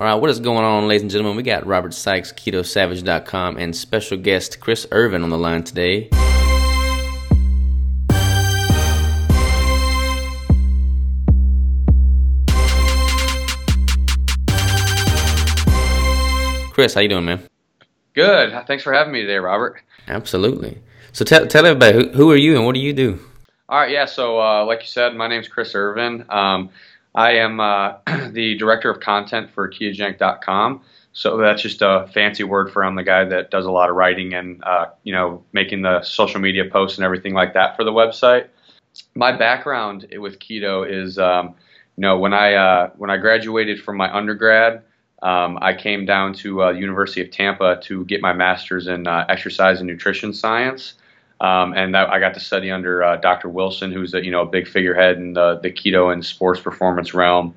All right, what is going on, ladies and gentlemen? We got Robert Sykes, KetoSavage.com, and special guest Chris Irvin on the line today. Chris, how you doing, man? Good. Thanks for having me today, Robert. Absolutely. So tell tell everybody who, who are you and what do you do? All right. Yeah. So uh, like you said, my name's Chris Irvin. Um, I am uh, the director of content for ketogenic.com. So that's just a fancy word for I'm the guy that does a lot of writing and uh, you know making the social media posts and everything like that for the website. My background with keto is um, you know when I uh, when I graduated from my undergrad. Um, I came down to uh, University of Tampa to get my master's in uh, exercise and nutrition science. Um, and that, I got to study under uh, Dr. Wilson, who's a, you know a big figurehead in the, the keto and sports performance realm.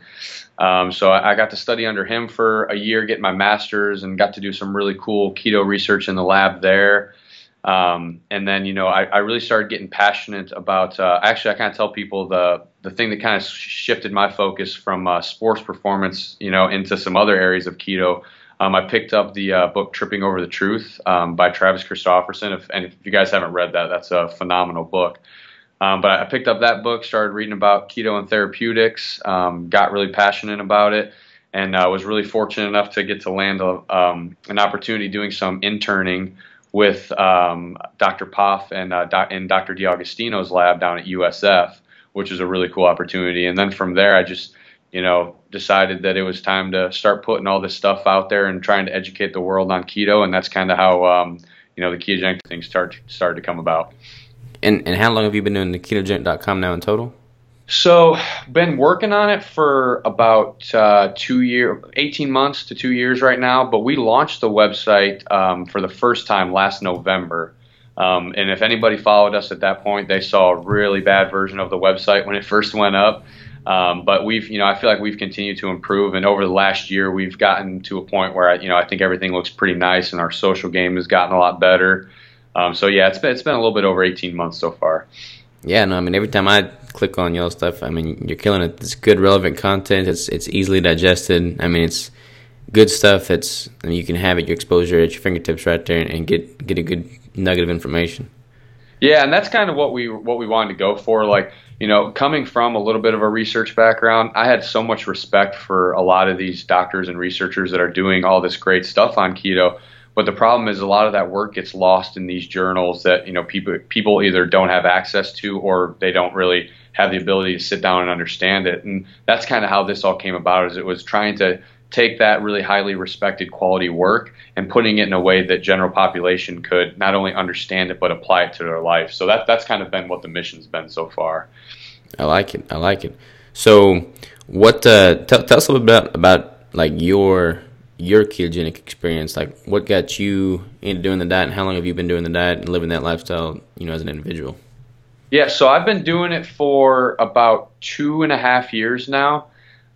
Um, so I, I, got to study under him for a year, get my master's, and got to do some really cool keto research in the lab there. Um, and then you know I, I, really started getting passionate about. Uh, actually, I kind of tell people the the thing that kind of shifted my focus from uh, sports performance, you know, into some other areas of keto um, I picked up the uh, book Tripping Over the Truth um, by Travis Christofferson. If, and if you guys haven't read that, that's a phenomenal book. Um, but I picked up that book, started reading about keto and therapeutics, um, got really passionate about it, and uh, was really fortunate enough to get to land a, um, an opportunity doing some interning with um, Dr. Poff and, uh, and Dr. D'Agostino's lab down at USF, which was a really cool opportunity. And then from there, I just you know, decided that it was time to start putting all this stuff out there and trying to educate the world on keto, and that's kind of how um, you know the ketogenic thing start started to come about. And and how long have you been doing the ketogenic.com now in total? So, been working on it for about uh, two year, eighteen months to two years right now. But we launched the website um, for the first time last November. Um, and if anybody followed us at that point, they saw a really bad version of the website when it first went up. Um, but we've, you know, I feel like we've continued to improve, and over the last year, we've gotten to a point where, you know, I think everything looks pretty nice, and our social game has gotten a lot better. Um, so yeah, it's been it's been a little bit over 18 months so far. Yeah, no, I mean every time I click on your stuff, I mean you're killing it. It's good, relevant content. It's it's easily digested. I mean it's good stuff. It's I mean, you can have it your exposure at your fingertips right there and, and get get a good nugget of information. Yeah, and that's kind of what we what we wanted to go for. Like you know, coming from a little bit of a research background, I had so much respect for a lot of these doctors and researchers that are doing all this great stuff on keto. But the problem is a lot of that work gets lost in these journals that, you know, people people either don't have access to or they don't really have the ability to sit down and understand it. And that's kind of how this all came about is it was trying to take that really highly respected quality work and putting it in a way that general population could not only understand it but apply it to their life. So that that's kind of been what the mission's been so far. I like it. I like it. So, what? Uh, tell, tell us a little bit about, about like your your ketogenic experience. Like, what got you into doing the diet, and how long have you been doing the diet and living that lifestyle? You know, as an individual. Yeah, so I've been doing it for about two and a half years now.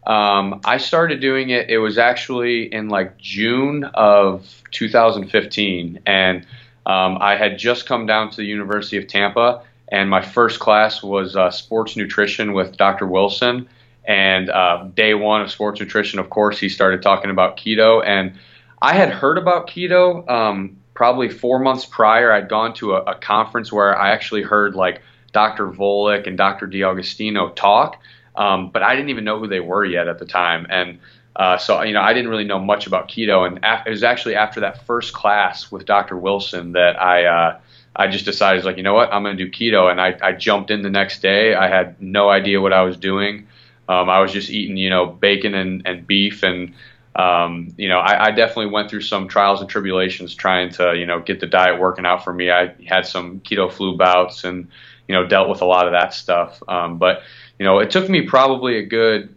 Um, I started doing it. It was actually in like June of 2015, and um, I had just come down to the University of Tampa, and my first class was uh, sports nutrition with Dr. Wilson. And uh, day one of sports nutrition, of course, he started talking about keto, and I had heard about keto um, probably four months prior. I'd gone to a, a conference where I actually heard like Dr. Volek and Dr. D'Agostino talk um, but I didn't even know who they were yet at the time. And uh, so, you know, I didn't really know much about keto. And af- it was actually after that first class with Dr. Wilson that I, uh, I just decided, like, you know what, I'm going to do keto. And I, I jumped in the next day. I had no idea what I was doing. Um, I was just eating, you know, bacon and, and beef. And, um, you know, I, I definitely went through some trials and tribulations trying to, you know, get the diet working out for me. I had some keto flu bouts and, you know, dealt with a lot of that stuff. Um, but, you know, it took me probably a good,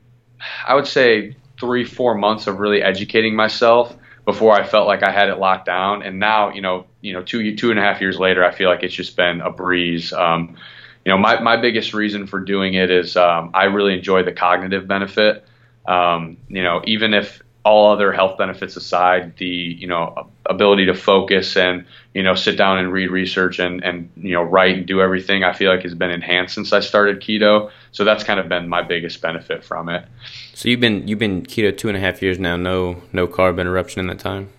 I would say, three, four months of really educating myself before I felt like I had it locked down. And now, you know, you know, two two and a half years later, I feel like it's just been a breeze. Um, you know, my my biggest reason for doing it is um, I really enjoy the cognitive benefit. Um, you know, even if all other health benefits aside, the you know ability to focus and you know sit down and read research and and you know write and do everything, I feel like has been enhanced since I started keto. So that's kind of been my biggest benefit from it. So you've been you've been keto two and a half years now. No no carb interruption in that time.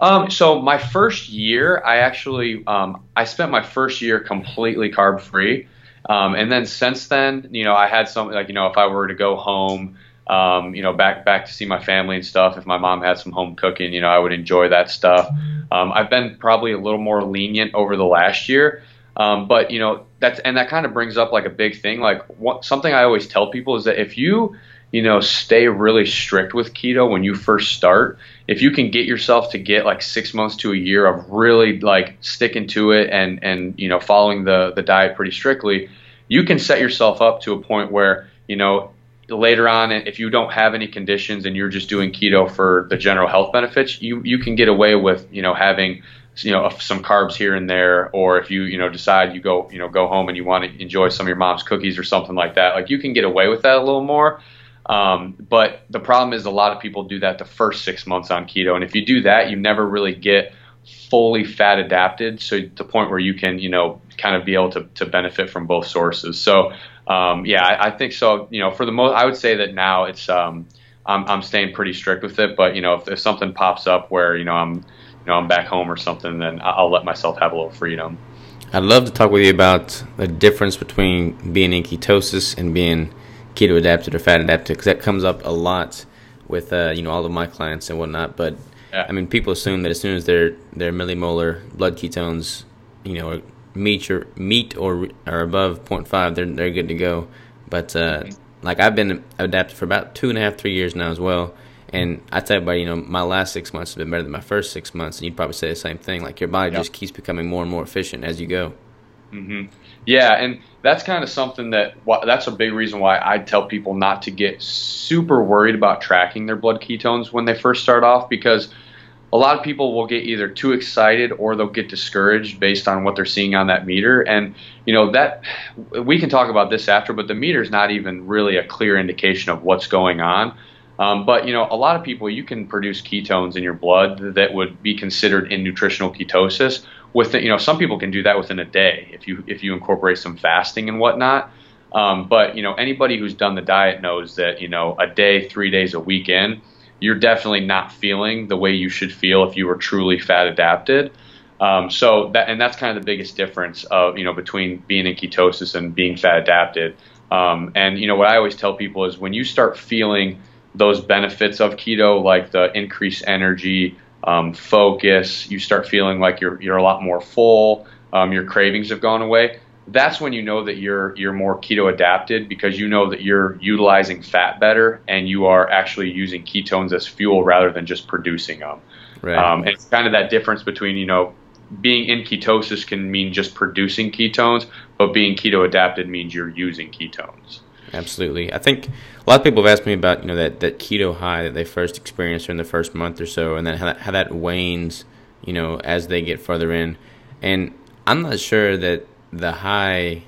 Um, so my first year, I actually um, I spent my first year completely carb free, um, and then since then, you know, I had something like you know if I were to go home um, you know, back back to see my family and stuff. If my mom had some home cooking, you know, I would enjoy that stuff. Um, I've been probably a little more lenient over the last year, um, but you know, that's and that kind of brings up like a big thing. Like what, something I always tell people is that if you you know stay really strict with keto when you first start, if you can get yourself to get like six months to a year of really like sticking to it and and you know following the the diet pretty strictly, you can set yourself up to a point where you know later on, if you don't have any conditions and you're just doing keto for the general health benefits, you you can get away with you know having you know some carbs here and there, or if you you know decide you go you know go home and you want to enjoy some of your mom's cookies or something like that, like you can get away with that a little more. Um, but the problem is a lot of people do that the first six months on keto, and if you do that, you never really get fully fat adapted, so to the point where you can you know kind of be able to to benefit from both sources. So um, yeah, I, I, think so. You know, for the most, I would say that now it's um, I'm, I'm staying pretty strict with it. But you know, if, if something pops up where you know I'm you know I'm back home or something, then I'll let myself have a little freedom. I'd love to talk with you about the difference between being in ketosis and being keto adapted or fat adapted because that comes up a lot with uh, you know all of my clients and whatnot. But yeah. I mean, people assume that as soon as their their millimolar blood ketones, you know, meet or meet or or above 0.5, they're they're good to go. But uh, like I've been adapted for about two and a half, three years now as well. And I tell everybody, you know, my last six months have been better than my first six months, and you'd probably say the same thing. Like your body just keeps becoming more and more efficient as you go. Mm-hmm. Yeah, and that's kind of something that that's a big reason why I tell people not to get super worried about tracking their blood ketones when they first start off because a lot of people will get either too excited or they'll get discouraged based on what they're seeing on that meter. And you know that we can talk about this after but the meter is not even really a clear indication of what's going on. Um, but you know a lot of people you can produce ketones in your blood that would be considered in nutritional ketosis with you know some people can do that within a day if you if you incorporate some fasting and whatnot. Um, but you know anybody who's done the diet knows that you know a day three days a week in you're definitely not feeling the way you should feel if you were truly fat adapted. Um, so that and that's kind of the biggest difference of you know between being in ketosis and being fat adapted. Um, and you know what I always tell people is when you start feeling those benefits of keto, like the increased energy, um, focus, you start feeling like you're you're a lot more full. Um, your cravings have gone away that's when you know that you're you're more keto adapted because you know that you're utilizing fat better and you are actually using ketones as fuel rather than just producing them. Right. Um, and it's kind of that difference between you know being in ketosis can mean just producing ketones, but being keto adapted means you're using ketones. Absolutely. I think a lot of people have asked me about you know that, that keto high that they first experience during the first month or so, and then how that, how that wanes, you know, as they get further in. And I'm not sure that the high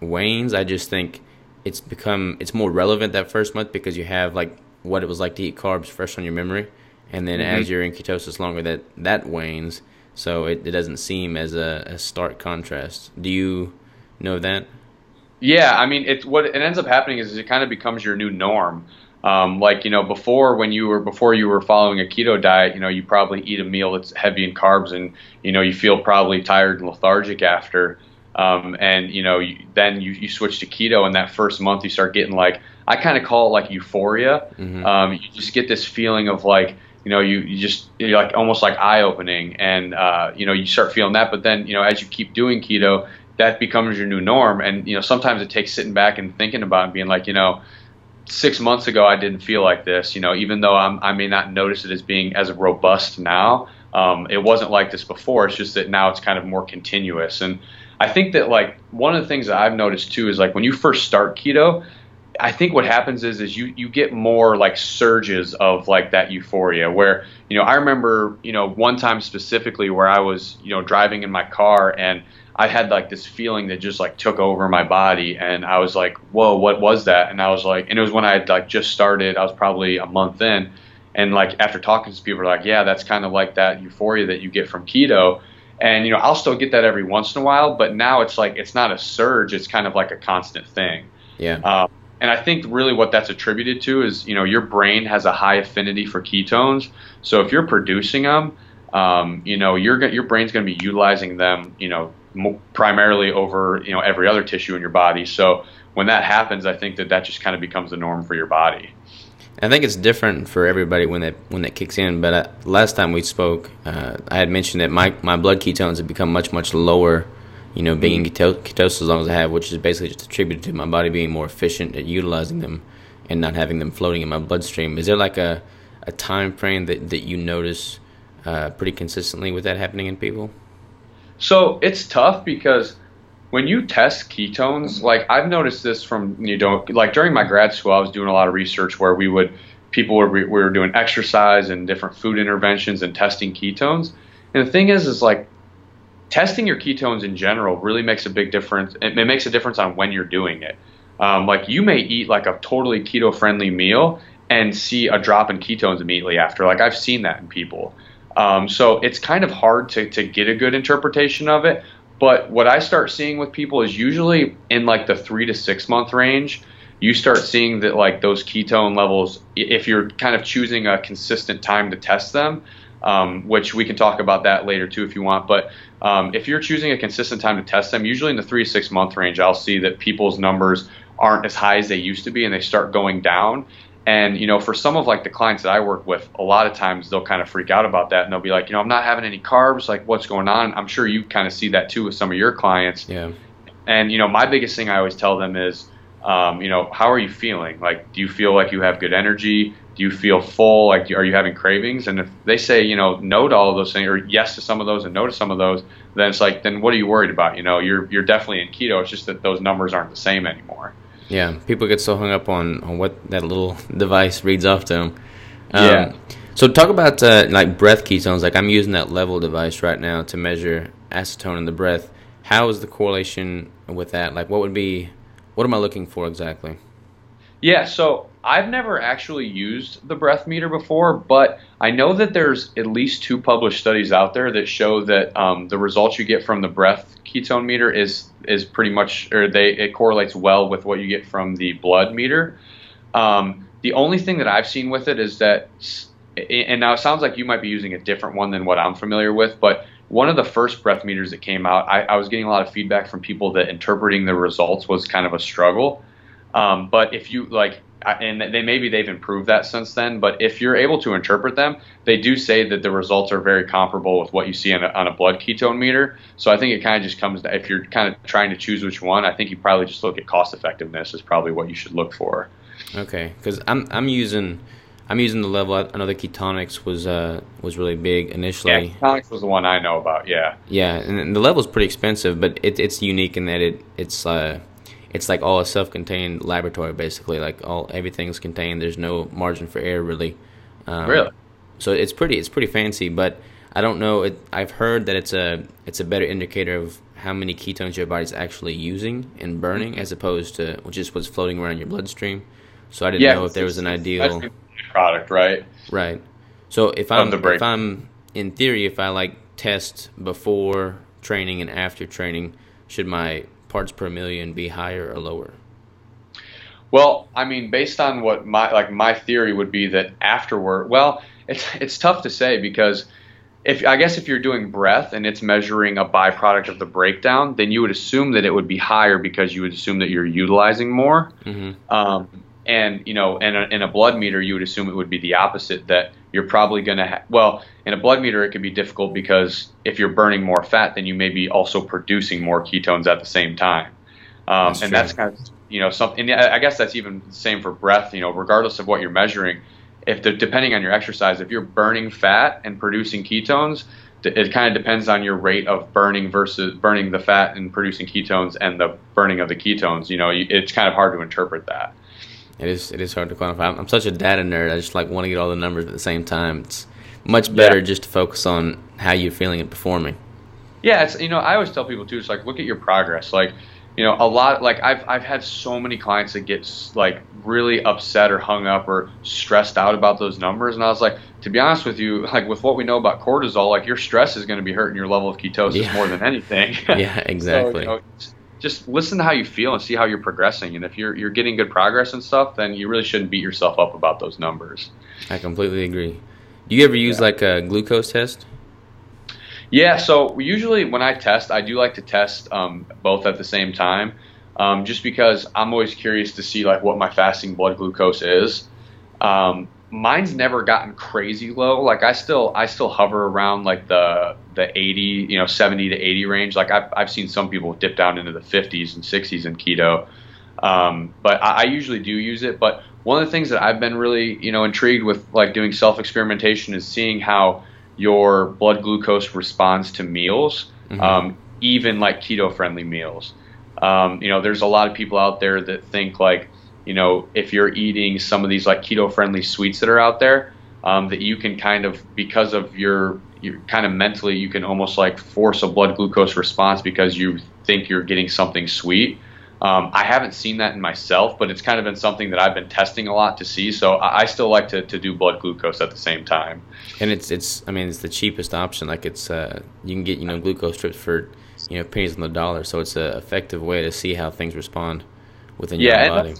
wanes, I just think it's become it's more relevant that first month because you have like what it was like to eat carbs fresh on your memory, and then mm-hmm. as you're in ketosis longer, that that wanes. So it, it doesn't seem as a, a stark contrast. Do you know that? Yeah, I mean, it's what it ends up happening is it kind of becomes your new norm. Um, like you know, before when you were before you were following a keto diet, you know, you probably eat a meal that's heavy in carbs, and you know, you feel probably tired and lethargic after. Um, and you know, you, then you, you switch to keto, and that first month you start getting like I kind of call it like euphoria. Mm-hmm. Um, you just get this feeling of like you know you, you just you're like almost like eye opening, and uh, you know you start feeling that. But then you know as you keep doing keto, that becomes your new norm, and you know sometimes it takes sitting back and thinking about it and being like you know six months ago I didn't feel like this. You know even though I'm, I may not notice it as being as robust now. Um, it wasn't like this before. It's just that now it's kind of more continuous and I think that like one of the things that I've noticed too is like when you first start keto, I think what happens is is you you get more like surges of like that euphoria where you know I remember you know one time specifically where I was you know driving in my car and I had like this feeling that just like took over my body and I was like whoa what was that and I was like and it was when I had like just started I was probably a month in And like after talking to people, like, yeah, that's kind of like that euphoria that you get from keto. And you know, I'll still get that every once in a while, but now it's like it's not a surge; it's kind of like a constant thing. Yeah. Um, and I think really what that's attributed to is you know your brain has a high affinity for ketones. So if you're producing them, um, you know your your brain's going to be utilizing them, you know, primarily over you know every other tissue in your body. So when that happens, I think that that just kind of becomes the norm for your body. I think it's different for everybody when that when that kicks in. But uh, last time we spoke, uh, I had mentioned that my my blood ketones have become much much lower. You know, being in keto- ketosis as long as I have, which is basically just attributed to my body being more efficient at utilizing them and not having them floating in my bloodstream. Is there like a a time frame that that you notice uh, pretty consistently with that happening in people? So it's tough because when you test ketones, like I've noticed this from you know, like during my grad school, I was doing a lot of research where we would people were we were doing exercise and different food interventions and testing ketones. And the thing is, is like testing your ketones in general really makes a big difference. It, makes a difference on when you're doing it. Um, like you may eat like a totally keto friendly meal and see a drop in ketones immediately after. Like I've seen that in people. Um, so it's kind of hard to, to get a good interpretation of it. But what I start seeing with people is usually in like the three to six month range, you start seeing that like those ketone levels, if you're kind of choosing a consistent time to test them, um, which we can talk about that later too if you want. But um, if you're choosing a consistent time to test them, usually in the three to six month range, I'll see that people's numbers aren't as high as they used to be and they start going down. And you know, for some of like the clients that I work with, a lot of times they'll kind of freak out about that, and they'll be like, you know, I'm not having any carbs. Like, what's going on? I'm sure you kind of see that too with some of your clients. Yeah. And you know, my biggest thing I always tell them is, um, you know, how are you feeling? Like, do you feel like you have good energy? Do you feel full? Like, are you having cravings? And if they say, you know, no to all of those things, or yes to some of those and no to some of those, then it's like, then what are you worried about? You know, you're you're definitely in keto. It's just that those numbers aren't the same anymore. Yeah, people get so hung up on, on what that little device reads off to them. Um, yeah. So talk about uh, like breath ketones. Like I'm using that LEVL device right now to measure acetone in the breath. How is the correlation with that? Like, what would be, what am I looking for exactly? Yeah, so I've never actually used the breath meter before, but I know that there's at least two published studies out there that show that um, the results you get from the breath ketone meter is is pretty much, or they it correlates well with what you get from the blood meter. Um, the only thing that I've seen with it is that, and now it sounds like you might be using a different one than what I'm familiar with, but one of the first breath meters that came out, I, I was getting a lot of feedback from people that interpreting the results was kind of a struggle. Um, but if you like, and they maybe they've improved that since then. But if you're able to interpret them, they do say that the results are very comparable with what you see on a, on a blood ketone meter. So I think it kind of just comes to if you're kind of trying to choose which one. I think you probably just look at cost effectiveness is probably what you should look for. Okay, because I'm I'm using. I'm using the LEVL. I know the Ketonix was uh was really big initially. Yeah, Ketonix was the one I know about. Yeah. Yeah, and the LEVL is pretty expensive, but it, it's unique in that it it's uh it's like all a self-contained laboratory basically. Like all everything's contained. There's no margin for error really. Um, really? So it's pretty it's pretty fancy but i don't know. It, i've heard that it's a it's a better indicator of how many ketones your body's actually using and burning mm-hmm. as opposed to just what's floating around your bloodstream. So i didn't yeah, know if there was an ideal product right? Right. So if i'm if i'm in theory if i like test before training and after training should my parts per million be higher or lower? Well, I mean, based on what my like my theory would be that afterward, well, it's it's tough to say because if I guess if you're doing breath and it's measuring a byproduct of the breakdown, then you would assume that it would be higher because you would assume that you're utilizing more. Mm-hmm. Um, and you know, and in a blood meter, you would assume it would be the opposite that you're probably going to ha- well in a blood meter it can be difficult because if you're burning more fat then you may be also producing more ketones at the same time um, that's and true. that's kind of you know something i guess that's even the same for breath you know regardless of what you're measuring if the, depending on your exercise if you're burning fat and producing ketones it kind of depends on your rate of burning versus burning the fat and producing ketones and the burning of the ketones you know it's kind of hard to interpret that it is it is hard to quantify. I'm, I'm such a data nerd. I just like want to get all the numbers at the same time. It's much better yeah. just to focus on how you're feeling and performing. Yeah, it's you know I always tell people too. It's like look at your progress. Like you know, a lot like I've I've had so many clients that get like really upset or hung up or stressed out about those numbers, and I was like, to be honest with you, like with what we know about cortisol, like your stress is going to be hurting your level of ketosis yeah. more than anything. yeah, exactly. so, you know, just listen to how you feel and see how you're progressing. And if you're you're getting good progress and stuff, then you really shouldn't beat yourself up about those numbers. I completely agree. Do you ever use yeah. like a glucose test? Yeah, so usually when I test, I do like to test um, both at the same time, um, just because I'm always curious to see like what my fasting blood glucose is. Um, mine's never gotten crazy low. Like I still I still hover around like the the 80, you know, 70 to 80 range. Like I've I've seen some people dip down into the 50s and 60s in keto. Um, but I, I, usually do use it. But one of the things that I've been really you know intrigued with like doing self experimentation is seeing how your blood glucose responds to meals, mm-hmm. um, even like keto friendly meals. Um, you know, there's a lot of people out there that think like, you know, if you're eating some of these like keto friendly sweets that are out there, um, that you can kind of because of your your kind of mentally you can almost like force a blood glucose response because you think you're getting something sweet. Um, I haven't seen that in myself, but it's kind of been something that I've been testing a lot to see. So I, I still like to, to do blood glucose at the same time. And it's it's I mean it's the cheapest option. Like it's uh, you can get you know glucose strips for you know pennies on the dollar. So it's an effective way to see how things respond within yeah, your body.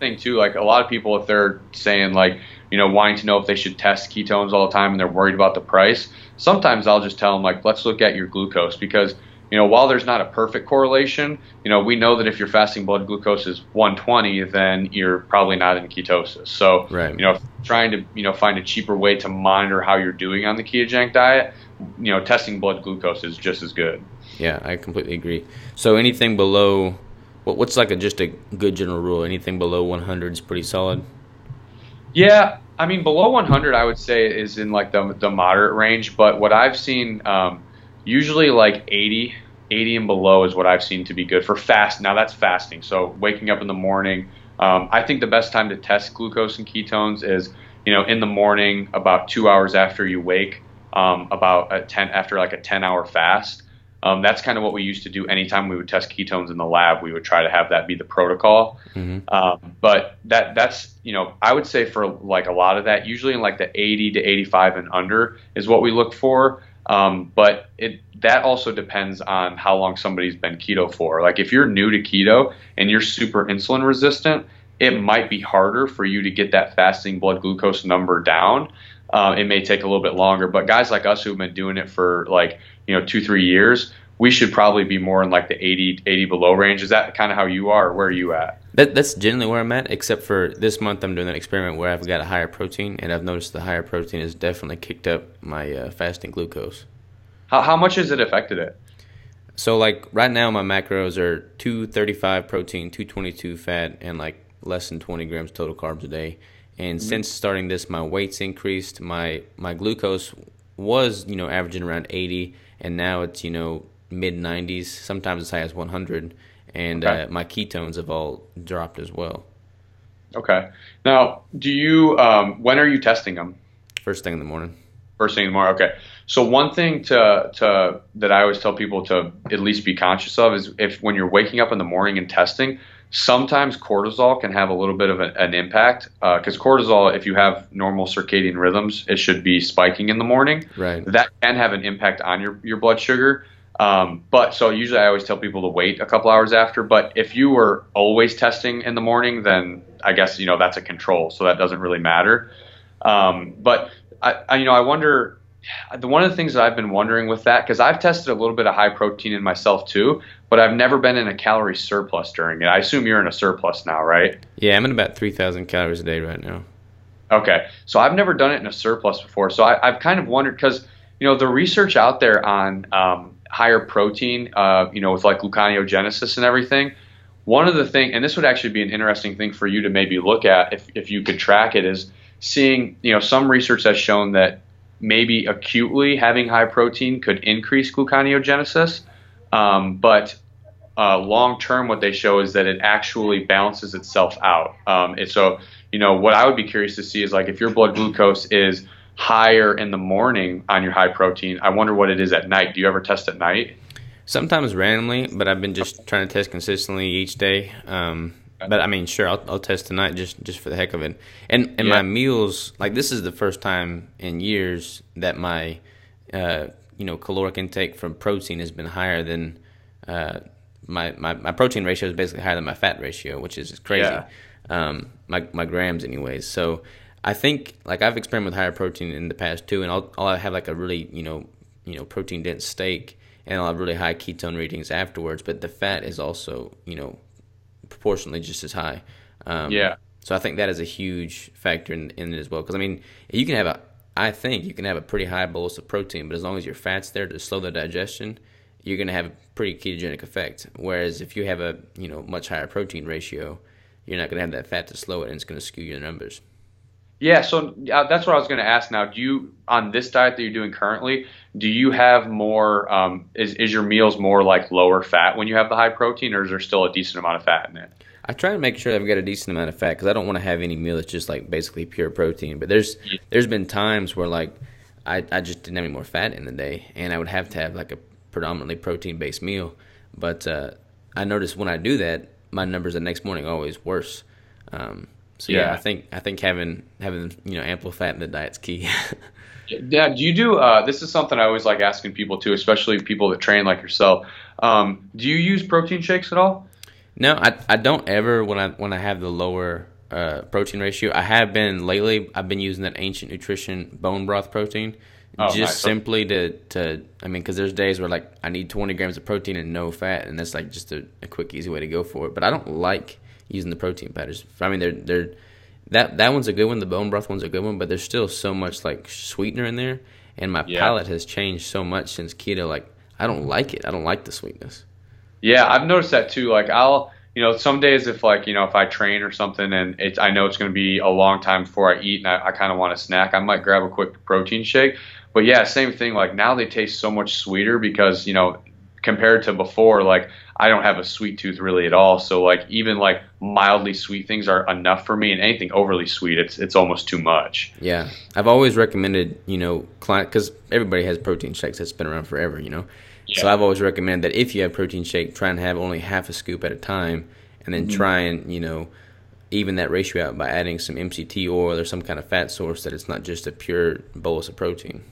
Thing too, like a lot of people, if they're saying like you know wanting to know if they should test ketones all the time and they're worried about the price, sometimes I'll just tell them like let's look at your glucose because you know, while there's not a perfect correlation, you know, we know that if your fasting blood glucose is 120, then you're probably not in ketosis. So, right. you know, trying to, you know, find a cheaper way to monitor how you're doing on the ketogenic diet, you know, testing blood glucose is just as good. Yeah, I completely agree. So anything below, what, what's like a just a good general rule? Anything below 100 is pretty solid. Yeah, I mean, below 100, I would say is in like the the moderate range. But what I've seen. Um, usually like 80 80 and below is what I've seen to be good for fast. Now that's fasting. So waking up in the morning. Um, I think the best time to test glucose and ketones is, you know, in the morning, about two hours after you wake, um, about a 10 after like a 10 hour fast. Um, that's kind of what we used to do anytime we would test ketones in the lab. We would try to have that be the protocol. Mm-hmm. Um, but that that's you know I would say for like a lot of that, usually in like the 80 to 85 and under is what we look for. Um, but it that also depends on how long somebody's been keto for. Like if you're new to keto and you're super insulin resistant, it might be harder for you to get that fasting blood glucose number down. Uh, it may take a little bit longer, but guys like us who've been doing it for like you know two three years, we should probably be more in like the 80 80 below range. Is that kind of how you are? Or where are you at? That, that's generally where I'm at, except for this month I'm doing an experiment where I've got a higher protein, and I've noticed the higher protein has definitely kicked up my uh, fasting glucose. How, how much has it affected it? So like right now my macros are 235 protein, 222 fat, and like less than 20 grams total carbs a day. And mm-hmm. since starting this, my weight's increased. My my glucose was you know averaging around 80, and now it's you know mid 90s, sometimes as high as 100 and okay. uh, my ketones have all dropped as well. Okay. Now, do you? Um, when are you testing them? First thing in the morning. First thing in the morning. Okay. So one thing to to that I always tell people to at least be conscious of is if when you're waking up in the morning and testing, sometimes cortisol can have a little bit of a, an impact because uh, cortisol, if you have normal circadian rhythms, it should be spiking in the morning. Right. That can have an impact on your your blood sugar. Um, but so usually I always tell people to wait a couple hours after. But if you were always testing in the morning, then I guess you know that's a control, so that doesn't really matter. Um, but I, I, you know, I wonder. The one of the things that I've been wondering with that, because I've tested a little bit of high protein in myself too, but I've never been in a calorie surplus during it. I assume you're in a surplus now, right? Yeah, I'm in about three thousand calories a day right now. Okay, so I've never done it in a surplus before, so I, have kind of wondered because you know the research out there on um, higher protein, uh, you know, with like gluconeogenesis and everything. One of the thing, and this would actually be an interesting thing for you to maybe look at if, if you could track it, is seeing, you know, some research has shown that maybe acutely having high protein could increase gluconeogenesis, um, but uh, long term, what they show is that it actually balances itself out. Um, and so, you know, what I would be curious to see is like if your blood glucose is higher in the morning on your high protein. I wonder what it is at night. Do you ever test at night? Sometimes randomly, but I've been just trying to test consistently each day. Um, but I mean, sure, I'll, I'll test tonight just just for the heck of it. And and yeah. my meals, like this is the first time in years that my uh, you know caloric intake from protein has been higher than uh, my, my my protein ratio is basically higher than my fat ratio, which is crazy. Yeah. Um, my my grams, anyways. So I think like I've experimented with higher protein in the past too, and I'll I'll have like a really you know you know protein dense steak, and I'll have really high ketone readings afterwards. But the fat is also you know proportionally just as high. Um, yeah. So I think that is a huge factor in, in it as well. Because I mean, you can have a, I think you can have a pretty high bolus of protein, but as long as your fat's there to slow the digestion, you're going to have a pretty ketogenic effect. Whereas if you have a you know much higher protein ratio, you're not going to have that fat to slow it, and it's going to skew your numbers. Yeah, so uh, that's what I was going to ask. Now, do you on this diet that you're doing currently? Do you have more? Um, is is your meals more like lower fat when you have the high protein, or is there still a decent amount of fat in it? I try to make sure I've got a decent amount of fat because I don't want to have any meal that's just like basically pure protein. But there's yeah. there's been times where like I I just didn't have any more fat in the day, and I would have to have like a predominantly protein based meal. But uh, I noticed when I do that, my numbers the next morning are always worse. Um, so yeah. yeah. I think I think having having you know ample fat in the diet's key. yeah, do you do? Uh, this is something I always like asking people too, especially people that train like yourself. Um, do you use protein shakes at all? No, I I don't ever when I when I have the lower uh, protein ratio. I have been lately. I've been using that ancient nutrition bone broth protein. Oh, just nice. simply to, to I mean, because there's days where like I need 20 grams of protein and no fat, and that's like just a, a quick, easy way to go for it. But I don't like using the protein powders. I mean, they're they're that that one's a good one. The bone broth one's a good one, but there's still so much like sweetener in there, and my yeah. palate has changed so much since keto. Like I don't like it. I don't like the sweetness. Yeah, I've noticed that too. Like I'll you know, some days if like, you know, if I train or something and it's, I know it's going to be a long time before I eat and I, I kind of want a snack, I might grab a quick protein shake. But yeah, same thing. Like now they taste so much sweeter because, you know, compared to before, like I don't have a sweet tooth really at all. So like even like mildly sweet things are enough for me, and anything overly sweet, it's it's almost too much. Yeah, I've always recommended you know client because everybody has protein shakes that's been around forever, you know. Yeah. So I've always recommended that if you have protein shake, try and have only half a scoop at a time, and then mm-hmm. try and you know even that ratio out by adding some MCT oil or some kind of fat source that it's not just a pure bolus of protein.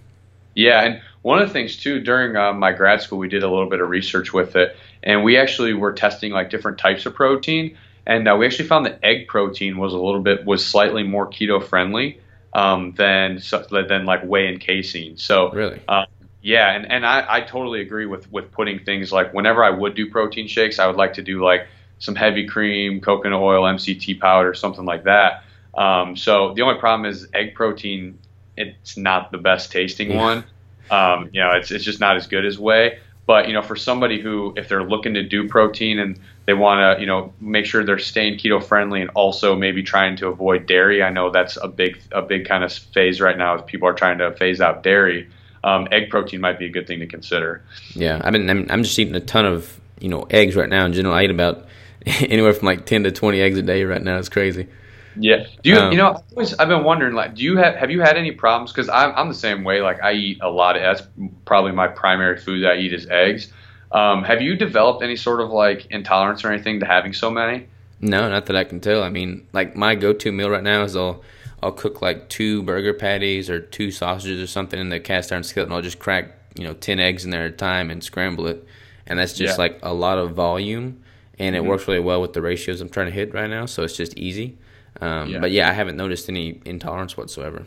Yeah, and one of the things too during uh, my grad school, we did a little bit of research with it, and we actually were testing like different types of protein, and uh, we actually found that egg protein was a little bit was slightly more keto friendly um, than than like whey and casein. So really. Uh, yeah, and, and I, I totally agree with, with putting things like whenever I would do protein shakes, I would like to do like some heavy cream, coconut oil, MCT powder, something like that. Um, so the only problem is egg protein it's not the best tasting yeah. one. Um, you know, it's it's just not as good as whey. But you know, for somebody who, if they're looking to do protein and they want to, you know, make sure they're staying keto friendly and also maybe trying to avoid dairy. I know that's a big a big kind of phase right now as people are trying to phase out dairy. Um, egg protein might be a good thing to consider. Yeah, I mean, I'm, I'm just eating a ton of you know eggs right now in general. I eat about anywhere from like 10 to 20 eggs a day right now. It's crazy. Yeah. Do you um, you know I've, always, I've been wondering like do you have have you had any problems because I'm I'm the same way like I eat a lot of that's probably my primary food that I eat is eggs. Um, have you developed any sort of like intolerance or anything to having so many? No, not that I can tell. I mean, like my go-to meal right now is I'll I'll cook like two burger patties or two sausages or something in the cast iron skillet, and I'll just crack you know ten eggs in there at a time and scramble it, and that's just yeah. like a lot of volume, and it mm-hmm. works really well with the ratios I'm trying to hit right now. So it's just easy. Um, yeah. But yeah, I haven't noticed any intolerance whatsoever.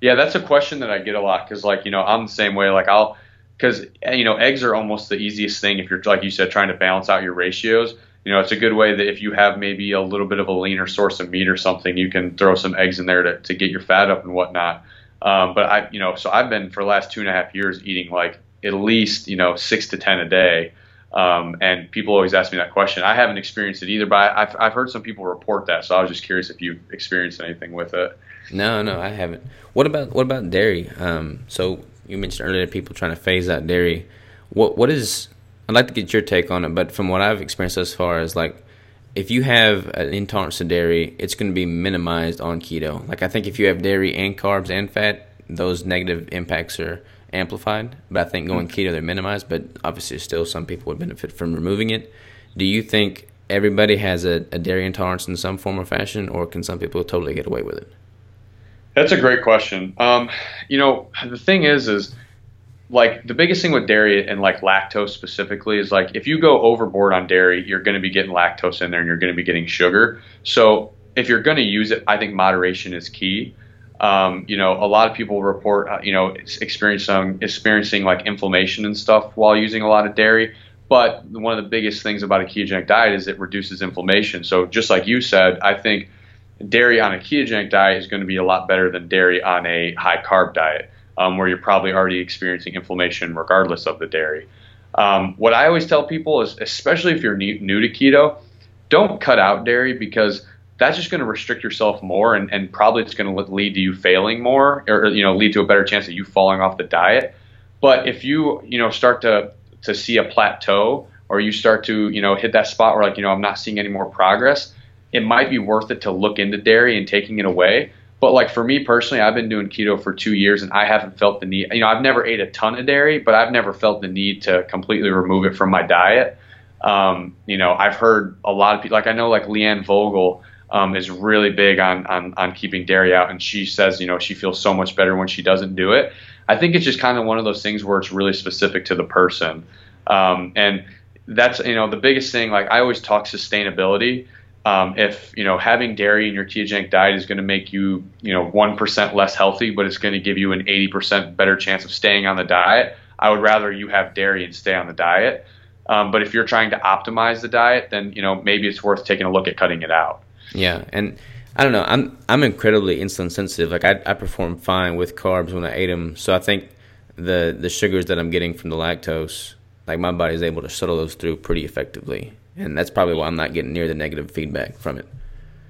Yeah, that's a question that I get a lot because, like, you know, I'm the same way. Like, I'll because you know eggs are almost the easiest thing if you're like you said trying to balance out your ratios. You know, it's a good way that if you have maybe a little bit of a leaner source of meat or something, you can throw some eggs in there to, to get your fat up and whatnot. Um, but I, you know, so I've been for the last two and a half years eating like at least you know six to ten a day. Um, and people always ask me that question. I haven't experienced it either, but I've, I've heard some people report that. So I was just curious if you've experienced anything with it. No, no, I haven't. What about what about dairy? Um, so you mentioned earlier people trying to phase out dairy. What what is? I'd like to get your take on it, but from what I've experienced thus far is like if you have an intolerance to dairy, it's going to be minimized on keto. Like I think if you have dairy and carbs and fat, those negative impacts are amplified, but I think going keto they're minimized. But obviously, still some people would benefit from removing it. Do you think everybody has a, a dairy intolerance in some form or fashion, or can some people totally get away with it? That's a great question. Um, you know, the thing is, is like the biggest thing with dairy and like lactose specifically is like if you go overboard on dairy, you're going to be getting lactose in there and you're going to be getting sugar. So if you're going to use it, I think moderation is key. Um, you know, a lot of people report, uh, you know, experiencing experiencing like inflammation and stuff while using a lot of dairy. But one of the biggest things about a ketogenic diet is it reduces inflammation. So just like you said, I think dairy on a ketogenic diet is going to be a lot better than dairy on a high carb diet, um, where you're probably already experiencing inflammation regardless of the dairy. Um, what I always tell people is, especially if you're new, new to keto, don't cut out dairy because that's just going to restrict yourself more and, and probably it's going to lead to you failing more or you know lead to a better chance of you falling off the diet. But if you you know start to to see a plateau or you start to you know hit that spot where like you know I'm not seeing any more progress it might be worth it to look into dairy and taking it away. But like for me personally I've been doing keto for 2 years and I haven't felt the need you know I've never ate a ton of dairy but I've never felt the need to completely remove it from my diet. Um, you know I've heard a lot of people like I know like Leanne Vogel um, is really big on, on on keeping dairy out, and she says you know she feels so much better when she doesn't do it. I think it's just kind of one of those things where it's really specific to the person, um, and that's you know the biggest thing. Like I always talk sustainability. Um, if you know having dairy in your ketogenic diet is going to make you you know one percent less healthy, but it's going to give you an eighty percent better chance of staying on the diet, I would rather you have dairy and stay on the diet. Um, but if you're trying to optimize the diet, then you know maybe it's worth taking a look at cutting it out. Yeah, and I don't know. I'm I'm incredibly insulin sensitive. Like I I perform fine with carbs when I ate them. So I think the the sugars that I'm getting from the lactose, like my body's able to shuttle those through pretty effectively, and that's probably why I'm not getting near the negative feedback from it.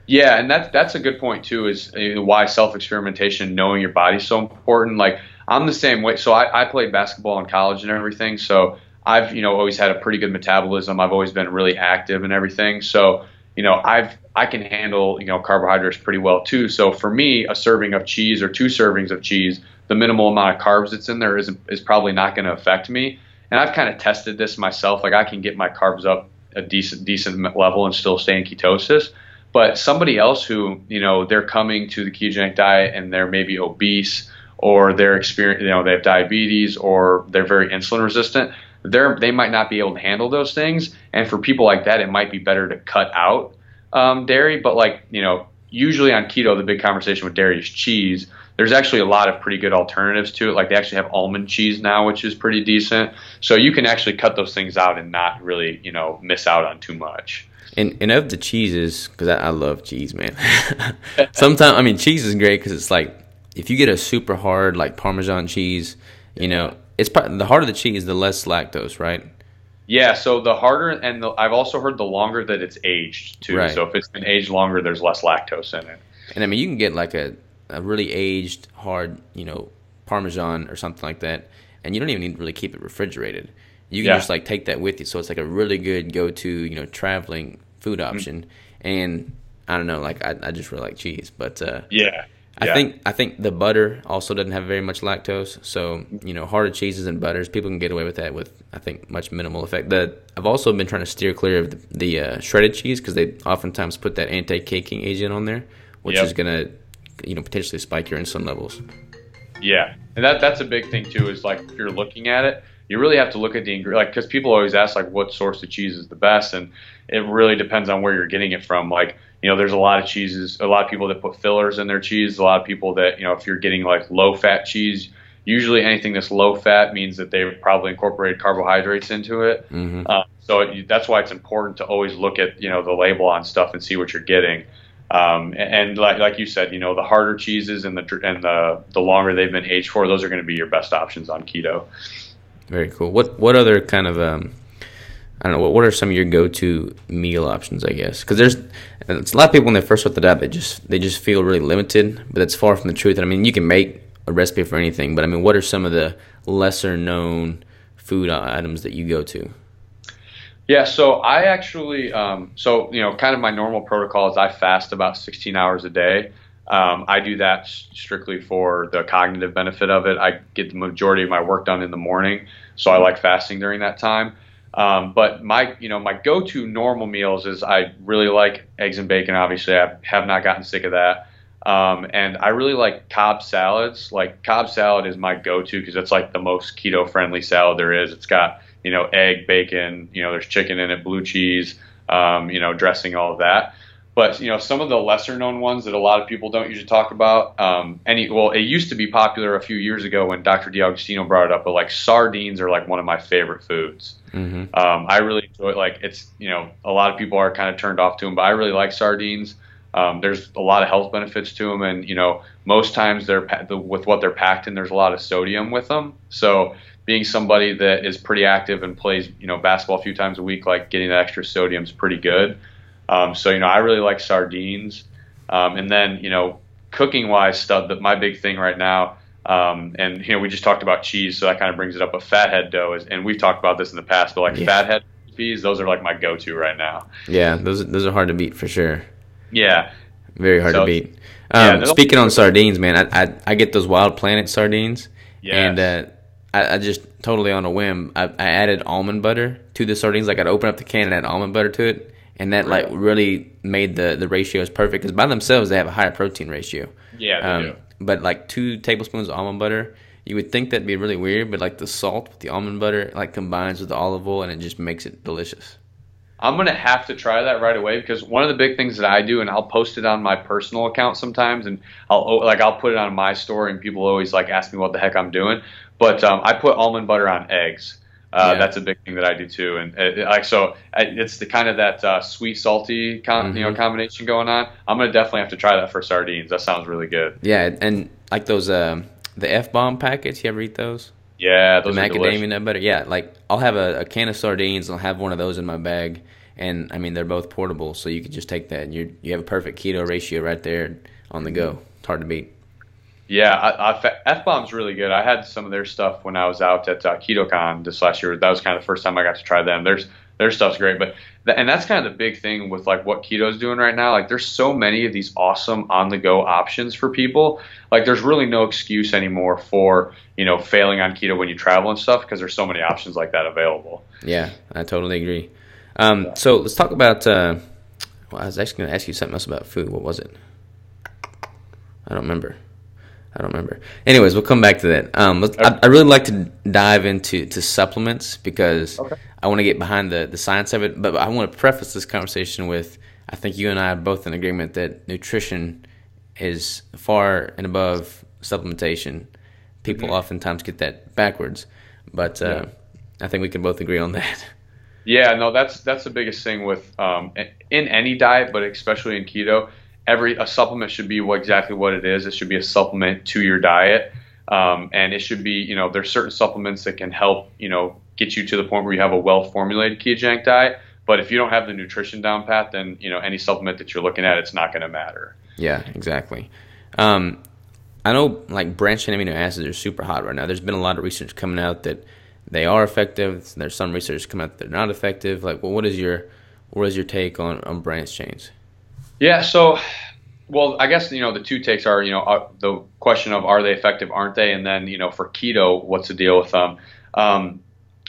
Yeah, and that's that's a good point too. Is why self experimentation, knowing your body, is so important. Like I'm the same way. So I, I played basketball in college and everything. So I've you know always had a pretty good metabolism. I've always been really active and everything. So you know, I've I can handle you know carbohydrates pretty well too. So for me, a serving of cheese or two servings of cheese, the minimal amount of carbs that's in there is is probably not going to affect me. And I've kind of tested this myself. Like I can get my carbs up a decent decent level and still stay in ketosis. But somebody else who you know they're coming to the ketogenic diet and they're maybe obese or they're experience you know they have diabetes or they're very insulin resistant they're they might not be able to handle those things. And for people like that, it might be better to cut out um, dairy. But like you know, usually on keto, the big conversation with dairy is cheese. There's actually a lot of pretty good alternatives to it. Like they actually have almond cheese now, which is pretty decent. So you can actually cut those things out and not really you know miss out on too much. And, and of the cheeses, because I, I, love cheese, man. Sometimes I mean cheese is great because it's like if you get a super hard like Parmesan cheese, you know, it's the harder the cheese, the less lactose, right? Yeah. So the harder, and the, I've also heard the longer that it's aged too. Right. So if it's been aged longer, there's less lactose in it. And I mean, you can get like a, a really aged, hard, you know, Parmesan or something like that, and you don't even need to really keep it refrigerated. You can yeah. just like take that with you, so it's like a really good go-to, you know, traveling food mm-hmm. option. Mm-hmm. And I don't know, like I, I just really like cheese, but uh, yeah, I yeah. think I think the butter also doesn't have very much lactose, so you know harder cheeses and butters people can get away with that with I think much minimal effect. The I've also been trying to steer clear of the, the uh, shredded cheese because they oftentimes put that anti-caking agent on there, which yep. is gonna you know potentially spike your insulin levels. Yeah, and that that's a big thing too. Is like if you're looking at it, you really have to look at the ingredient, like because people always ask like what source of cheese is the best, and it really depends on where you're getting it from. Like you know, there's a lot of cheeses, a lot of people that put fillers in their cheese, a lot of people that, you know, if you're getting like low fat cheese, usually anything that's low fat means that they've probably incorporated carbohydrates into it. Mm-hmm. Uh, so it, that's why it's important to always look at, you know, the label on stuff and see what you're getting. Um, and, and like, like you said, you know, the harder cheeses and the, and the, the longer they've been aged for, those are going to be your best options on keto. Very cool. What, what other kind of, um, I don't know. What, what are some of your go-to meal options? I guess because there's it's a lot of people when they first start the diet, they just they just feel really limited, but that's far from the truth. And I mean, you can make a recipe for anything, but I mean, what are some of the lesser known food items that you go to? Yeah, so I actually, um, so you know, kind of my normal protocol is I fast about 16 hours a day. Um, I do that strictly for the cognitive benefit of it. I get the majority of my work done in the morning, so I like fasting during that time. Um, but my, you know, my go-to normal meals is I really like eggs and bacon. Obviously, I have not gotten sick of that. Um, and I really like Cobb salads. Like Cobb salad is my go-to because it's like the most keto-friendly salad there is. It's got you know egg, bacon, you know there's chicken in it, blue cheese, um, you know dressing, all of that. But you know some of the lesser-known ones that a lot of people don't usually talk about. Um, any well, it used to be popular a few years ago when Dr. D'Agostino brought it up, but like sardines are like one of my favorite foods. Mm-hmm. Um, I really enjoy it. Like it's you know a lot of people are kind of turned off to them, but I really like sardines. Um, there's a lot of health benefits to them, and you know most times they're with what they're packed in. There's a lot of sodium with them, so being somebody that is pretty active and plays you know basketball a few times a week, like getting that extra sodium is pretty good. Um, so you know I really like sardines, um, and then you know cooking wise stuff. That my big thing right now. Um, and you know, we just talked about cheese, so that kind of brings it up. But fathead dough is, and we've talked about this in the past, but like yeah. fathead recipes, those are like my go-to right now. Yeah, those those are hard to beat for sure. Yeah, very hard so, to beat. Um, yeah, speaking on sardines, man, I, I, I get those Wild Planet sardines, yes. and uh, I, I, just totally on a whim, I, I, added almond butter to the sardines. Like I'd open up the can and add almond butter to it, and that like really made the the ratios perfect. Because by themselves, they have a higher protein ratio. Yeah, they um, do. But like two tablespoons of almond butter, you would think that'd be really weird, but like the salt with the almond butter like combines with the olive oil, and it just makes it delicious. I'm gonna have to try that right away because one of the big things that I do, and I'll post it on my personal account sometimes, and I'll oh, like I'll put it on my story, and people always like ask me what the heck I'm doing. But um, I put almond butter on eggs. Uh, yeah. That's a big thing that I do too, and it, it, like so, it's the kind of that uh, sweet salty con- mm-hmm. you know mm-hmm. combination going on. I'm gonna definitely have to try that for sardines. That sounds really good. Yeah, and like those um, the F bomb packets. You ever eat those? Yeah, those the macadamia nut butter. Yeah, like I'll have a, a, can of sardines. I'll have one of those in my bag, and I mean they're both portable, so you can just take that. and You you have a perfect keto ratio right there on the go. It's hard to beat. Yeah, F bomb's really good. I had some of their stuff when I was out at uh, KetoCon this last year. That was kind of the first time I got to try them. There's their stuff's great, but th- and that's kind of the big thing with like what keto's doing right now. Like there's so many of these awesome on the go options for people. Like there's really no excuse anymore for you know failing on keto when you travel and stuff because there's so many options like that available. Yeah, I totally agree. Um, so let's talk about. Uh, well, I was actually going to ask you something else about food. What was it? I don't remember. I don't remember. Anyways, we'll come back to that. Um, okay. I, I, really like to dive into to supplements because okay. I want to get behind the, the science of it. But I want to preface this conversation with I think you and I are both in agreement that nutrition is far and above supplementation. People mm-hmm. oftentimes get that backwards, but uh, yeah. I think we can both agree on that. Yeah, no, that's that's the biggest thing with um, in any diet, but especially in keto every a supplement should be what, exactly what it is. It should be a supplement to your diet, um, and it should be you know there's certain supplements that can help you know get you to the point where you have a well formulated ketogenic diet. But if you don't have the nutrition down pat, then you know any supplement that you're looking at, it's not going to matter. Yeah, exactly. Um, I know like branched amino acids are super hot right now. There's been a lot of research coming out that they are effective. There's some research coming out that they're not effective. Like, well, what is your what is your take on on branched chains? Yeah. So, well, I guess you know the two takes are you know uh, the question of are they effective, aren't they, and then you know for keto, what's the deal with them? Um,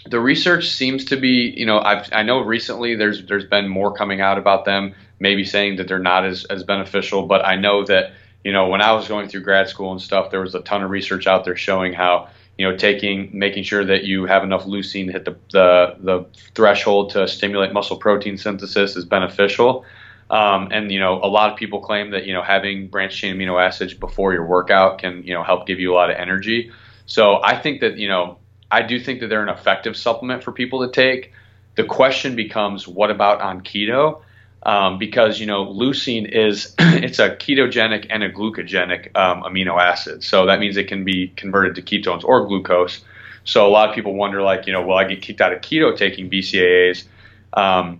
the research seems to be, you know, I've, I know recently there's there's been more coming out about them, maybe saying that they're not as, as beneficial, but I know that, you know, when I was going through grad school and stuff, there was a ton of research out there showing how, you know, taking making sure that you have enough leucine to hit the the, the threshold to stimulate muscle protein synthesis is beneficial. Um, and you know, a lot of people claim that you know having branched chain amino acids before your workout can you know help give you a lot of energy. So I think that you know I do think that they're an effective supplement for people to take. The question becomes, what about on keto? Um, because you know leucine is it's a ketogenic and a glucogenic um, amino acid, so that means it can be converted to ketones or glucose. So a lot of people wonder, like, you know, will I get kicked out of keto taking BCAAs? Um,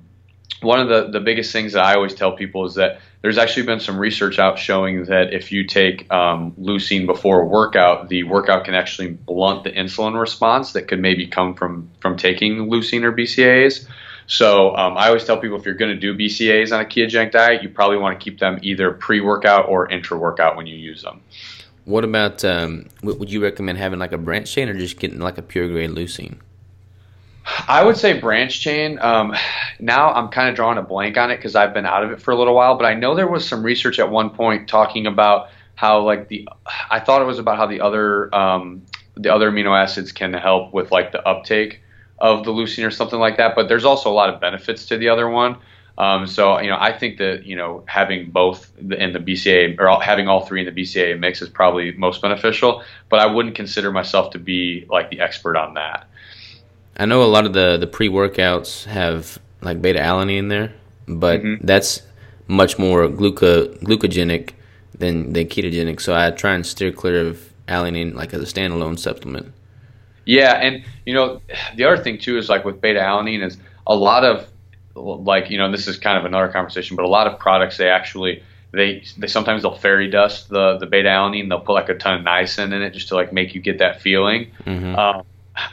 one of the, the biggest things that I always tell people is that there's actually been some research out showing that if you take um, leucine before a workout, the workout can actually blunt the insulin response that could maybe come from from taking leucine or BCAAs. So um, I always tell people if you're going to do BCAAs on a ketogenic diet, you probably want to keep them either pre-workout or intra-workout when you use them. What about? Um, would you recommend having like a branch chain or just getting like a pure grade leucine? I would say branch chain. Um, now I'm kind of drawing a blank on it because I've been out of it for a little while, but I know there was some research at one point talking about how like the I thought it was about how the other um, the other amino acids can help with like the uptake of the leucine or something like that. But there's also a lot of benefits to the other one. Um, so you know, I think that you know having both in the BCA or having all three in the BCA mix is probably most beneficial. But I wouldn't consider myself to be like the expert on that. I know a lot of the the pre workouts have like beta alanine in there, but mm-hmm. that's much more gluca glucogenic than than ketogenic. So I try and steer clear of alanine like as a standalone supplement. Yeah, and you know the other thing too is like with beta alanine is a lot of like you know this is kind of another conversation, but a lot of products they actually they they sometimes they'll fairy dust the the beta alanine. They'll put like a ton of niacin in it just to like make you get that feeling. Mm-hmm. Um,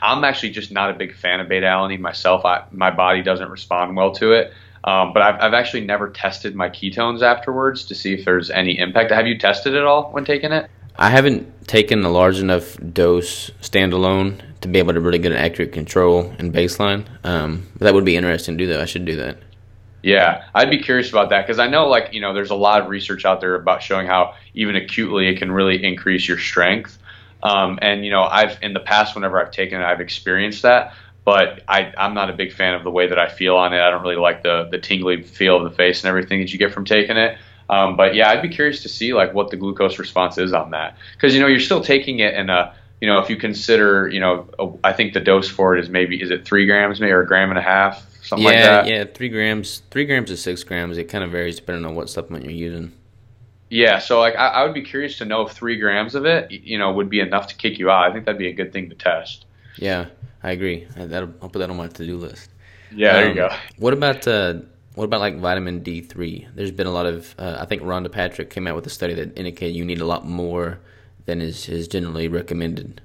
I'm actually just not a big fan of beta alanine myself. I, my body doesn't respond well to it. Um, but I've, I've actually never tested my ketones afterwards to see if there's any impact. Have you tested it all when taking it? I haven't taken a large enough dose standalone to be able to really get an accurate control and baseline. Um, but that would be interesting to do that. I should do that. Yeah, I'd be curious about that because I know, like, you know, there's a lot of research out there about showing how even acutely it can really increase your strength. Um, and you know, I've in the past, whenever I've taken it, I've experienced that. But I, I'm not a big fan of the way that I feel on it. I don't really like the the tingly feel of the face and everything that you get from taking it. Um, but yeah, I'd be curious to see like what the glucose response is on that because you know you're still taking it in a you know if you consider you know a, I think the dose for it is maybe is it three grams maybe or a gram and a half something yeah, like that. Yeah, three grams, three grams to six grams. It kind of varies depending on what supplement you're using. Yeah, so like I, I, would be curious to know if three grams of it, you know, would be enough to kick you out. I think that'd be a good thing to test. Yeah, I agree. I, will put that on my to-do list. Yeah, um, there you go. What about uh, what about like vitamin D three? There's been a lot of uh, I think Rhonda Patrick came out with a study that indicated you need a lot more than is is generally recommended.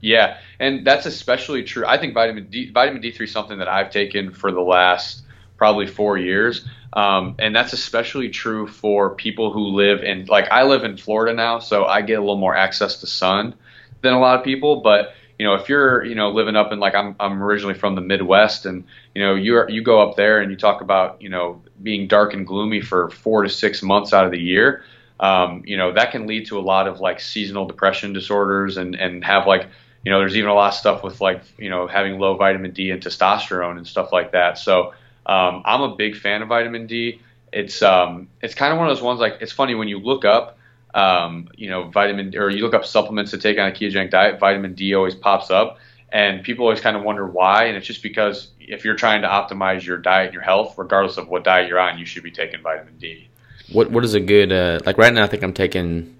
Yeah, and that's especially true. I think vitamin D vitamin D three is something that I've taken for the last probably four years. Um, and that's especially true for people who live in, like, I live in Florida now, so I get a little more access to sun than a lot of people. But, you know, if you're, you know, living up in, like, I'm, I'm originally from the Midwest, and, you know, you you go up there and you talk about, you know, being dark and gloomy for four to six months out of the year. Um, you know, that can lead to a lot of, like, seasonal depression disorders and, and have, like, you know, there's even a lot of stuff with, like, you know, having low vitamin D and testosterone and stuff like that. So, um, I'm a big fan of vitamin D. It's um, it's kind of one of those ones like it's funny when you look up, um, you know, vitamin or you look up supplements to take on a ketogenic diet, vitamin D always pops up, and people always kind of wonder why. And it's just because if you're trying to optimize your diet and your health, regardless of what diet you're on, you should be taking vitamin D. What what is a good uh, like right now? I think I'm taking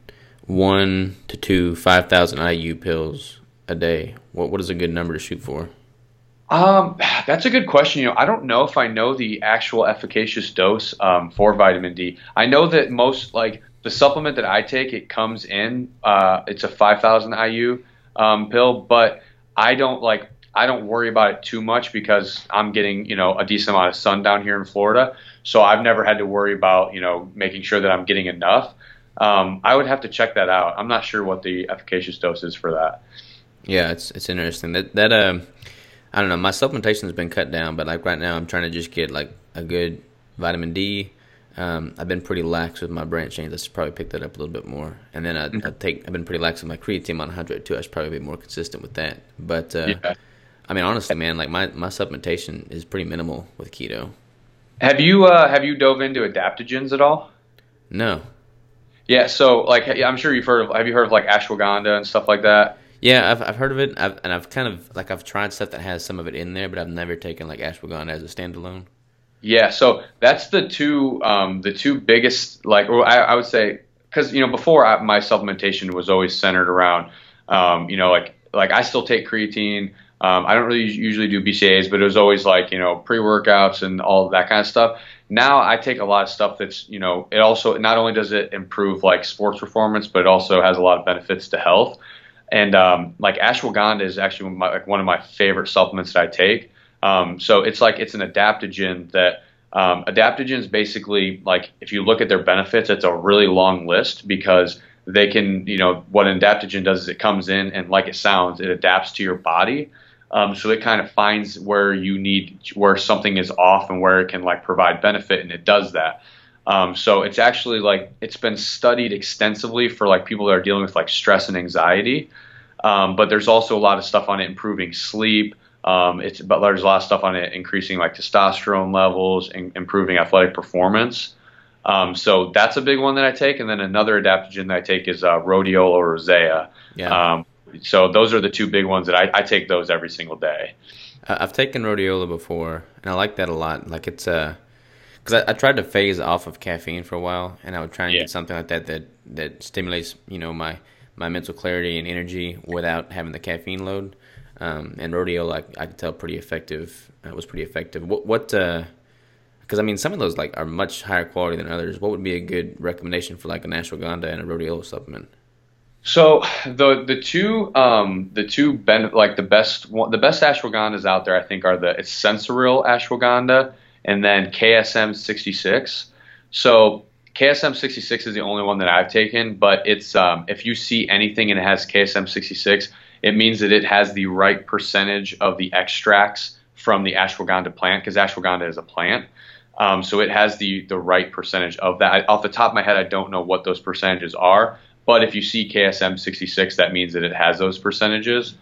one to two five thousand IU pills a day. What what is a good number to shoot for? Um, that's a good question. You know, I don't know if I know the actual efficacious dose um, for vitamin D. I know that most like the supplement that I take, it comes in. Uh, it's a 5,000 IU um, pill, but I don't like. I don't worry about it too much because I'm getting you know a decent amount of sun down here in Florida, so I've never had to worry about you know making sure that I'm getting enough. Um, I would have to check that out. I'm not sure what the efficacious dose is for that. Yeah, it's it's interesting that that uh I don't know. My supplementation has been cut down, but like right now, I'm trying to just get like a good vitamin D. Um, I've been pretty lax with my branch chains. I should probably pick that up a little bit more. And then I, mm-hmm. I take. I've been pretty lax with my creatine on 100 too. I should probably be more consistent with that. But uh, yeah. I mean, honestly, man, like my my supplementation is pretty minimal with keto. Have you uh, have you dove into adaptogens at all? No. Yeah, so like I'm sure you've heard of. Have you heard of like ashwagandha and stuff like that? Yeah, I've, I've heard of it, I've, and I've kind of like I've tried stuff that has some of it in there, but I've never taken like ashwagandha as a standalone. Yeah, so that's the two um, the two biggest like I, I would say because you know before I, my supplementation was always centered around um, you know like like I still take creatine. Um, I don't really usually do BCAAs, but it was always like you know pre workouts and all that kind of stuff. Now I take a lot of stuff that's you know it also not only does it improve like sports performance, but it also has a lot of benefits to health. And um, like ashwagandha is actually one of, my, like one of my favorite supplements that I take. Um, so it's like it's an adaptogen that um, adaptogens basically like if you look at their benefits, it's a really long list because they can you know what an adaptogen does is it comes in and like it sounds, it adapts to your body. Um, so it kind of finds where you need where something is off and where it can like provide benefit, and it does that. Um, so it's actually like it's been studied extensively for like people that are dealing with like stress and anxiety. Um, but there's also a lot of stuff on it improving sleep. Um, it's but there's a lot of stuff on it increasing like testosterone levels and improving athletic performance. Um, so that's a big one that I take, and then another adaptogen that I take is uh, rhodiola rosea. Yeah. Um, so those are the two big ones that I, I take those every single day. I've taken rhodiola before, and I like that a lot. Like it's a uh, because I, I, tried to phase off of caffeine for a while, and I would try and yeah. get something like that that that stimulates you know my my mental clarity and energy without having the caffeine load. Um, and rhodiola, I, I could tell pretty effective. It was pretty effective. What what? Because uh, I mean, some of those like are much higher quality than others. What would be a good recommendation for like an ashwagandha and a rhodiola supplement? So the the two um, the two ben, like the best one, the best ashwagandhas out there I think are the it's Sensoril ashwagandha and then KSM 66. So KSM 66 is the only one that I've taken, but it's um, if you see anything and it has KSM 66, it means that it has the right percentage of the extracts from the ashwagandha plant because ashwagandha is a plant. Um, so it has the the right percentage of that. I, off the top of my head, I don't know what those percentages are, but if you see KSM 66, that means that it has those percentages.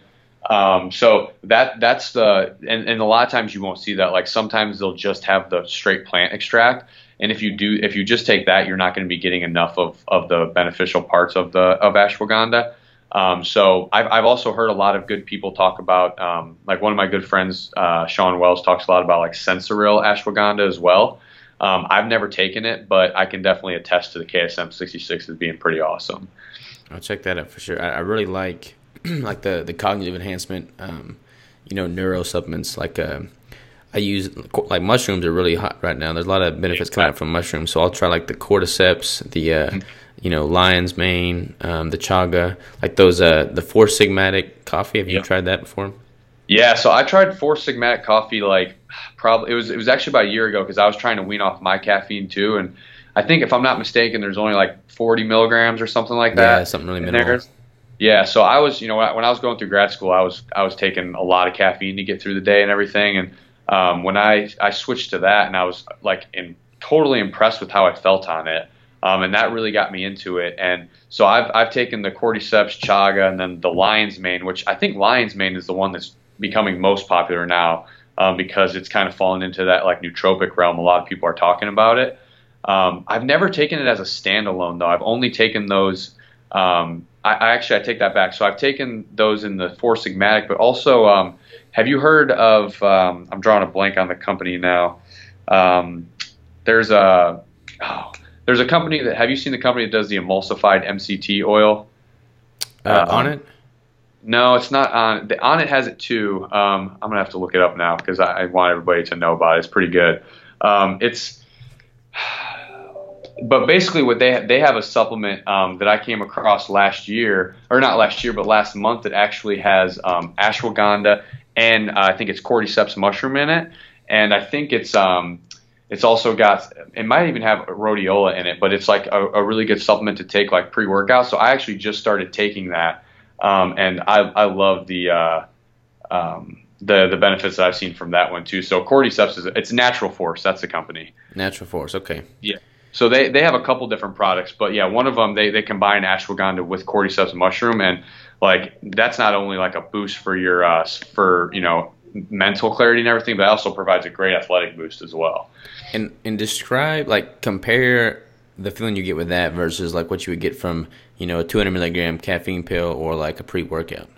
Um, so that that's the and, and a lot of times you won't see that. Like sometimes they'll just have the straight plant extract, and if you do if you just take that, you're not going to be getting enough of, of the beneficial parts of the of ashwagandha. Um, so I've, I've also heard a lot of good people talk about um, like one of my good friends uh, Sean Wells talks a lot about like Sensoril ashwagandha as well. Um, I've never taken it, but I can definitely attest to the KSM 66 as being pretty awesome. I'll check that out for sure. I, I really like like the the cognitive enhancement, um, you know, neuro supplements. Like uh, I use like mushrooms are really hot right now. There's a lot of benefits coming out from mushrooms, so I'll try like the cordyceps, the uh, mm-hmm. you know lion's mane, um, the chaga, like those uh, the four sigmatic coffee. Have you yep. tried that before? Yeah, so I tried four sigmatic coffee like probably it was it was actually about a year ago because I was trying to wean off my caffeine too, and I think if I'm not mistaken, there's only like 40 milligrams or something like that. Yeah, something really minimal. Yeah, so I was, you know, when I was going through grad school, I was I was taking a lot of caffeine to get through the day and everything. And um, when I I switched to that, and I was like in, totally impressed with how I felt on it, um, and that really got me into it. And so I've I've taken the cordyceps chaga and then the lion's mane, which I think lion's mane is the one that's becoming most popular now um, because it's kind of fallen into that like nootropic realm. A lot of people are talking about it. Um, I've never taken it as a standalone though. I've only taken those um, I, I, actually I take that back. So I've taken those in the Four Sigmatic, but also um, have you heard of? Um, I'm drawing a blank on the company now. Um, there's a oh, there's a company that have you seen the company that does the emulsified MCT oil? Uh, um, Onnit. No, it's not on. The Onnit has it too. Um, I'm gonna have to look it up now because I, I, want everybody to know about it. It's pretty good. Um, it's but basically, what they they have a supplement um, that I came across last year, or not last year, but last month that actually has um, ashwagandha and uh, I think it's cordyceps mushroom in it, and I think it's um, it's also got it might even have rhodiola in it, but it's like a, a really good supplement to take like pre workout. So I actually just started taking that, um, and I I love the uh, um, the the benefits that I've seen from that one too. So cordyceps is it's Natural Force. That's the company. Natural Force. Okay. Yeah. So they, they have a couple different products, but yeah, one of them they, they combine ashwagandha with cordyceps mushroom, and like that's not only like a boost for your uh, for you know mental clarity and everything, but also provides a great athletic boost as well. And and describe like compare the feeling you get with that versus like what you would get from you know a 200 milligram caffeine pill or like a pre workout.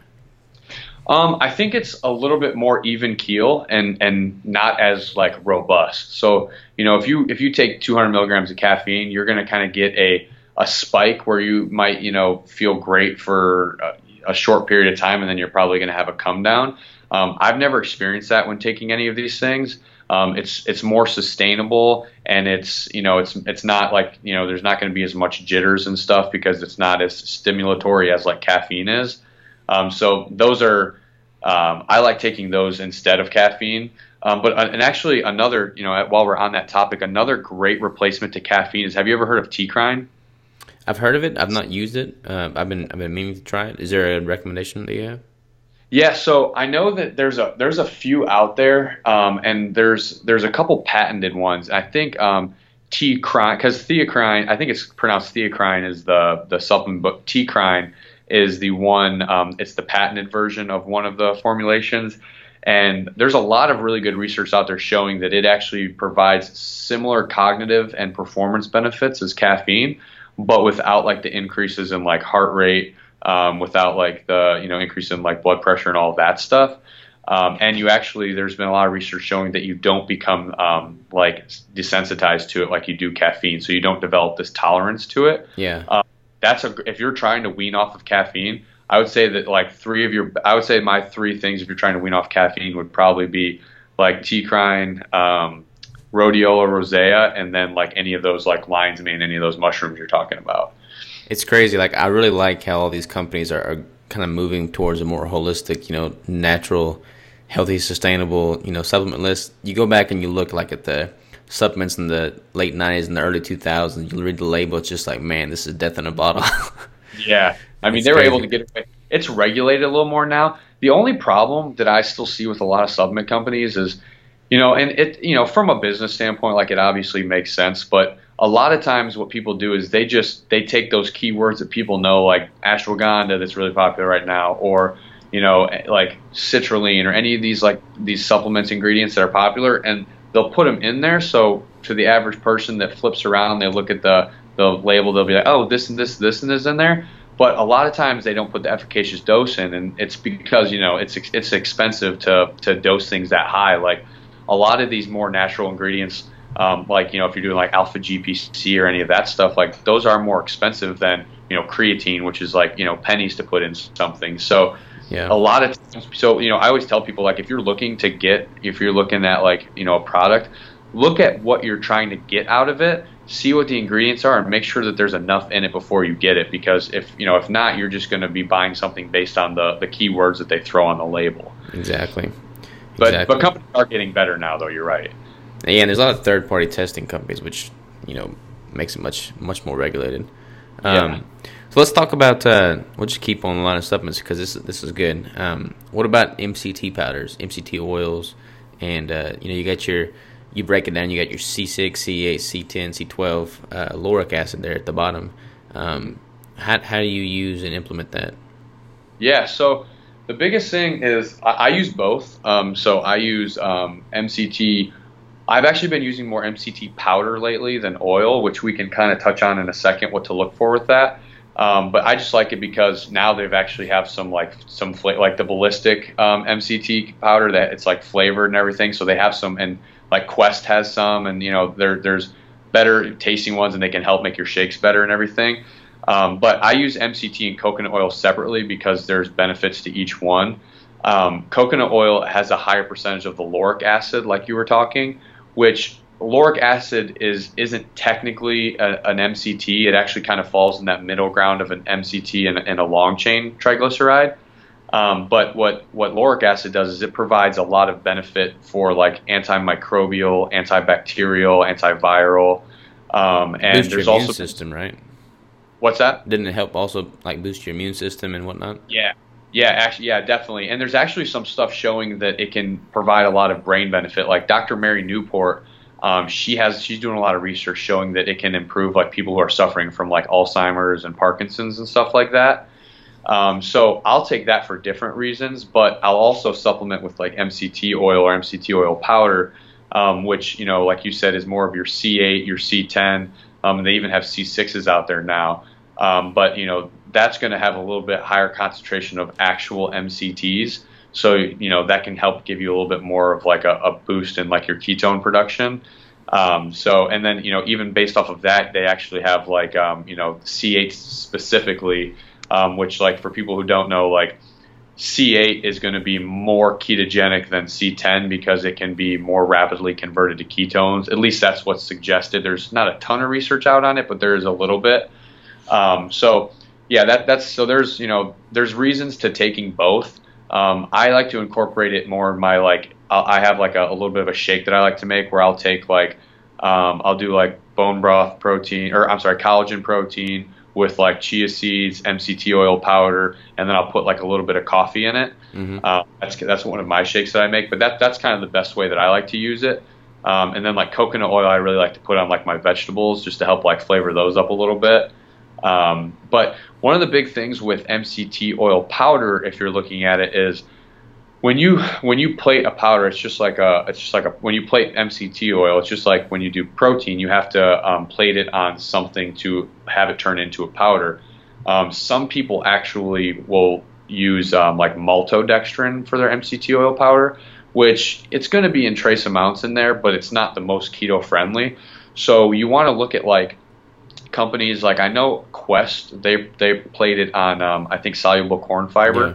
Um, I think it's a little bit more even keel and and not as like robust. So you know, if you if you take 200 milligrams of caffeine, you're going to kind of get a a spike where you might you know feel great for a, a short period of time, and then you're probably going to have a come down. Um, I've never experienced that when taking any of these things. Um, it's it's more sustainable and it's you know it's it's not like you know there's not going to be as much jitters and stuff because it's not as stimulatory as like caffeine is. Um, so those are um, I like taking those instead of caffeine. Um, but uh, and actually another, you know, while we're on that topic, another great replacement to caffeine is. Have you ever heard of TeaCrine? I've heard of it. I've not used it. Uh, I've been I've been meaning to try it. Is there a recommendation that you have? Yeah, so I know that there's a there's a few out there, um, and there's there's a couple patented ones. I think um, TeaCrine because theacrine, I think it's pronounced theacrine is the the supplement, but TeaCrine is the one. Um, it's the patented version of one of the formulations. And there's a lot of really good research out there showing that it actually provides similar cognitive and performance benefits as caffeine, but without like the increases in like heart rate, um, without like the you know increase in like blood pressure and all that stuff. Um, and you actually, there's been a lot of research showing that you don't become um, like desensitized to it like you do caffeine. So you don't develop this tolerance to it. Yeah. Um, that's a if you're trying to wean off of caffeine, I would say that like three of your I would say my three things if you're trying to wean off caffeine would probably be like TeaCrine, um, rhodiola rosea, and then like any of those like lion's mane, any of those mushrooms you're talking about. It's crazy. Like I really like how all these companies are, are kind of moving towards a more holistic, you know, natural, healthy, sustainable, you know, supplement list. You go back and you look like at the supplements in the late 90s and the early 2000s, you read the label, it's just like, man, this is death in a bottle. yeah. I mean, they were able to get it. It's regulated a little more now. The only problem that I still see with a lot of supplement companies is, you know, and it, you know, from a business standpoint, like it obviously makes sense, but a lot of times what people do is they just they take those keywords that people know, like ashwagandha, that's really popular right now, or you know, like citrulline or any of these like these supplements ingredients that are popular, and they'll put them in there. So to the average person that flips around, and they look at the the label, they'll be like, oh, this and this, this and this in there. But a lot of times they don't put the efficacious dose in, and it's because you know it's it's expensive to to dose things that high. Like a lot of these more natural ingredients, um, like you know if you're doing like alpha GPC or any of that stuff, like those are more expensive than you know creatine, which is like you know pennies to put in something. So yeah. a lot of times, so you know I always tell people like if you're looking to get if you're looking at like you know a product, look at what you're trying to get out of it see what the ingredients are and make sure that there's enough in it before you get it because if you know if not you're just going to be buying something based on the the keywords that they throw on the label exactly but exactly. but companies are getting better now though you're right yeah and there's a lot of third party testing companies which you know makes it much much more regulated um, yeah. So let's talk about uh, we'll just keep on a lot of supplements because this this is good um, what about mct powders mct oils and uh, you know you got your you break it down, you got your C6, C8, C10, C12, uh, lauric acid there at the bottom. Um, how, how do you use and implement that? Yeah, so the biggest thing is I, I use both. Um, so I use um, MCT. I've actually been using more MCT powder lately than oil, which we can kind of touch on in a second what to look for with that. Um, but I just like it because now they've actually have some like some fla- like the ballistic um, MCT powder that it's like flavored and everything. So they have some and like Quest has some, and you know there there's better tasting ones, and they can help make your shakes better and everything. Um, but I use MCT and coconut oil separately because there's benefits to each one. Um, coconut oil has a higher percentage of the lauric acid, like you were talking, which lauric acid is isn't technically a, an MCT. It actually kind of falls in that middle ground of an MCT and, and a long chain triglyceride. Um, but what, what lauric acid does is it provides a lot of benefit for like antimicrobial, antibacterial, antiviral, um, and boost there's your also immune system, right? What's that? Didn't it help also like boost your immune system and whatnot? Yeah, yeah, actually, yeah, definitely. And there's actually some stuff showing that it can provide a lot of brain benefit. Like Dr. Mary Newport, um, she has she's doing a lot of research showing that it can improve like people who are suffering from like Alzheimer's and Parkinson's and stuff like that. Um, so I'll take that for different reasons, but I'll also supplement with like MCT oil or MCT oil powder, um, which you know, like you said, is more of your C8, your C10. Um, they even have C6s out there now, um, but you know that's going to have a little bit higher concentration of actual MCTs. So you know that can help give you a little bit more of like a, a boost in like your ketone production. Um, so and then you know even based off of that, they actually have like um, you know C8 specifically um, which like for people who don't know, like C8 is going to be more ketogenic than C10 because it can be more rapidly converted to ketones. At least that's what's suggested. There's not a ton of research out on it, but there is a little bit. Um, so yeah, that that's so there's you know there's reasons to taking both. Um, I like to incorporate it more in my like I'll, I have like a, a little bit of a shake that I like to make where I'll take like um, I'll do like bone broth protein or I'm sorry collagen protein with like chia seeds, MCT oil powder, and then I'll put like a little bit of coffee in it. Mm-hmm. Uh, that's that's one of my shakes that I make, but that that's kind of the best way that I like to use it. Um, and then like coconut oil, I really like to put on like my vegetables just to help like flavor those up a little bit. Um, but one of the big things with MCT oil powder, if you're looking at it, is when you when you plate a powder, it's just like a it's just like a when you plate MCT oil, it's just like when you do protein, you have to um, plate it on something to have it turn into a powder. Um, some people actually will use um, like maltodextrin for their MCT oil powder, which it's going to be in trace amounts in there, but it's not the most keto friendly. So you want to look at like companies like I know Quest they they played it on um, I think soluble corn fiber. Yeah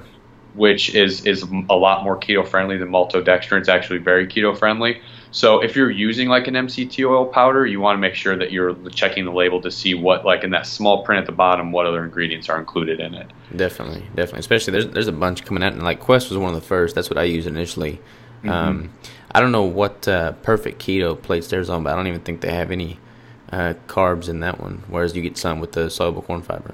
which is is a lot more keto friendly than maltodextrin. It's actually very keto friendly. So if you're using like an MCT oil powder, you want to make sure that you're checking the label to see what like in that small print at the bottom what other ingredients are included in it. Definitely, definitely. Especially there's there's a bunch coming out and like Quest was one of the first. That's what I used initially. Mm-hmm. Um, I don't know what uh, perfect keto plates there's on, but I don't even think they have any uh, carbs in that one. Whereas you get some with the soluble corn fiber.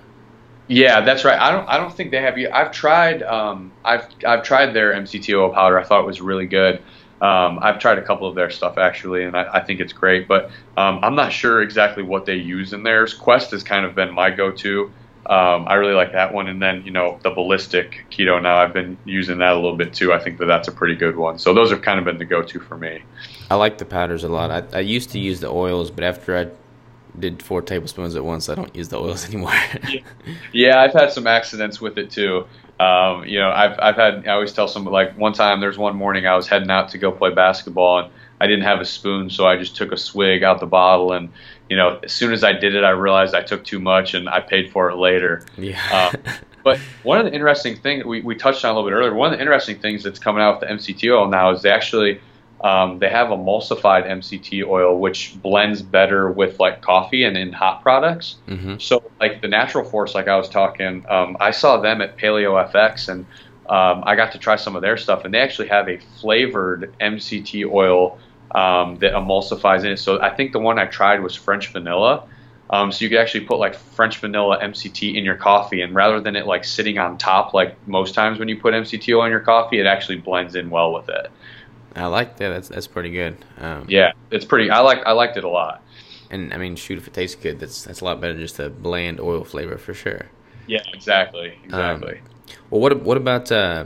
Yeah, that's right. I don't. I don't think they have. I've tried. Um, I've I've tried their MCT oil powder. I thought it was really good. Um, I've tried a couple of their stuff actually, and I, I think it's great. But um, I'm not sure exactly what they use in theirs. Quest has kind of been my go-to. Um, I really like that one, and then you know the ballistic keto. Now I've been using that a little bit too. I think that that's a pretty good one. So those have kind of been the go-to for me. I like the powders a lot. I, I used to use the oils, but after I did four tablespoons at once. I don't use the oils anymore. yeah, I've had some accidents with it too. Um, you know, I've I've had. I always tell someone like one time. There's one morning I was heading out to go play basketball and I didn't have a spoon, so I just took a swig out the bottle and. You know, as soon as I did it, I realized I took too much, and I paid for it later. Yeah. Um, but one of the interesting things we, we touched on a little bit earlier, one of the interesting things that's coming out with the MCT oil now is they actually um, they have emulsified MCT oil, which blends better with like coffee and in hot products. Mm-hmm. So, like the Natural Force, like I was talking, um, I saw them at Paleo FX, and um, I got to try some of their stuff, and they actually have a flavored MCT oil um, that emulsifies in it. So, I think the one I tried was French vanilla. Um, so you could actually put like French vanilla MCT in your coffee, and rather than it like sitting on top, like most times when you put MCT oil in your coffee, it actually blends in well with it. I like that. That's that's pretty good. Um, yeah, it's pretty. I like I liked it a lot. And I mean, shoot, if it tastes good, that's that's a lot better than just a bland oil flavor for sure. Yeah, exactly, exactly. Um, well, what what about? Uh,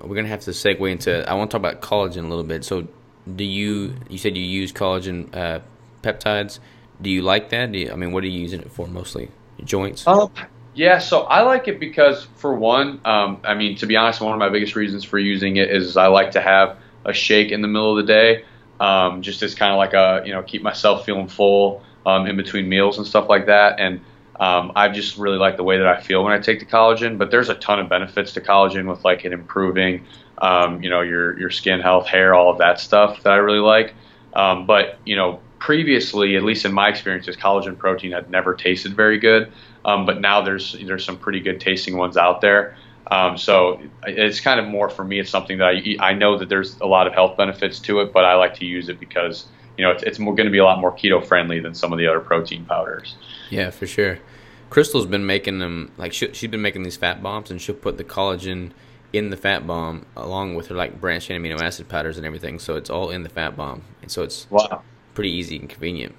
we're gonna have to segue into. I want to talk about collagen a little bit. So, do you? You said you use collagen uh, peptides. Do you like that? You, I mean, what are you using it for mostly? Joints. Um, yeah, so I like it because, for one, um, I mean, to be honest, one of my biggest reasons for using it is I like to have a shake in the middle of the day, um, just as kind of like a you know keep myself feeling full um, in between meals and stuff like that. And um, I just really like the way that I feel when I take the collagen. But there's a ton of benefits to collagen with like it improving, um, you know, your your skin health, hair, all of that stuff that I really like. Um, but you know, previously, at least in my experiences, collagen protein had never tasted very good. Um, but now there's there's some pretty good tasting ones out there. Um, so it's kind of more for me. It's something that I I know that there's a lot of health benefits to it, but I like to use it because you know it's, it's going to be a lot more keto friendly than some of the other protein powders. Yeah, for sure. Crystal's been making them like she, she's been making these fat bombs, and she'll put the collagen in the fat bomb along with her like branched chain amino acid powders and everything. So it's all in the fat bomb, and so it's wow. pretty easy and convenient.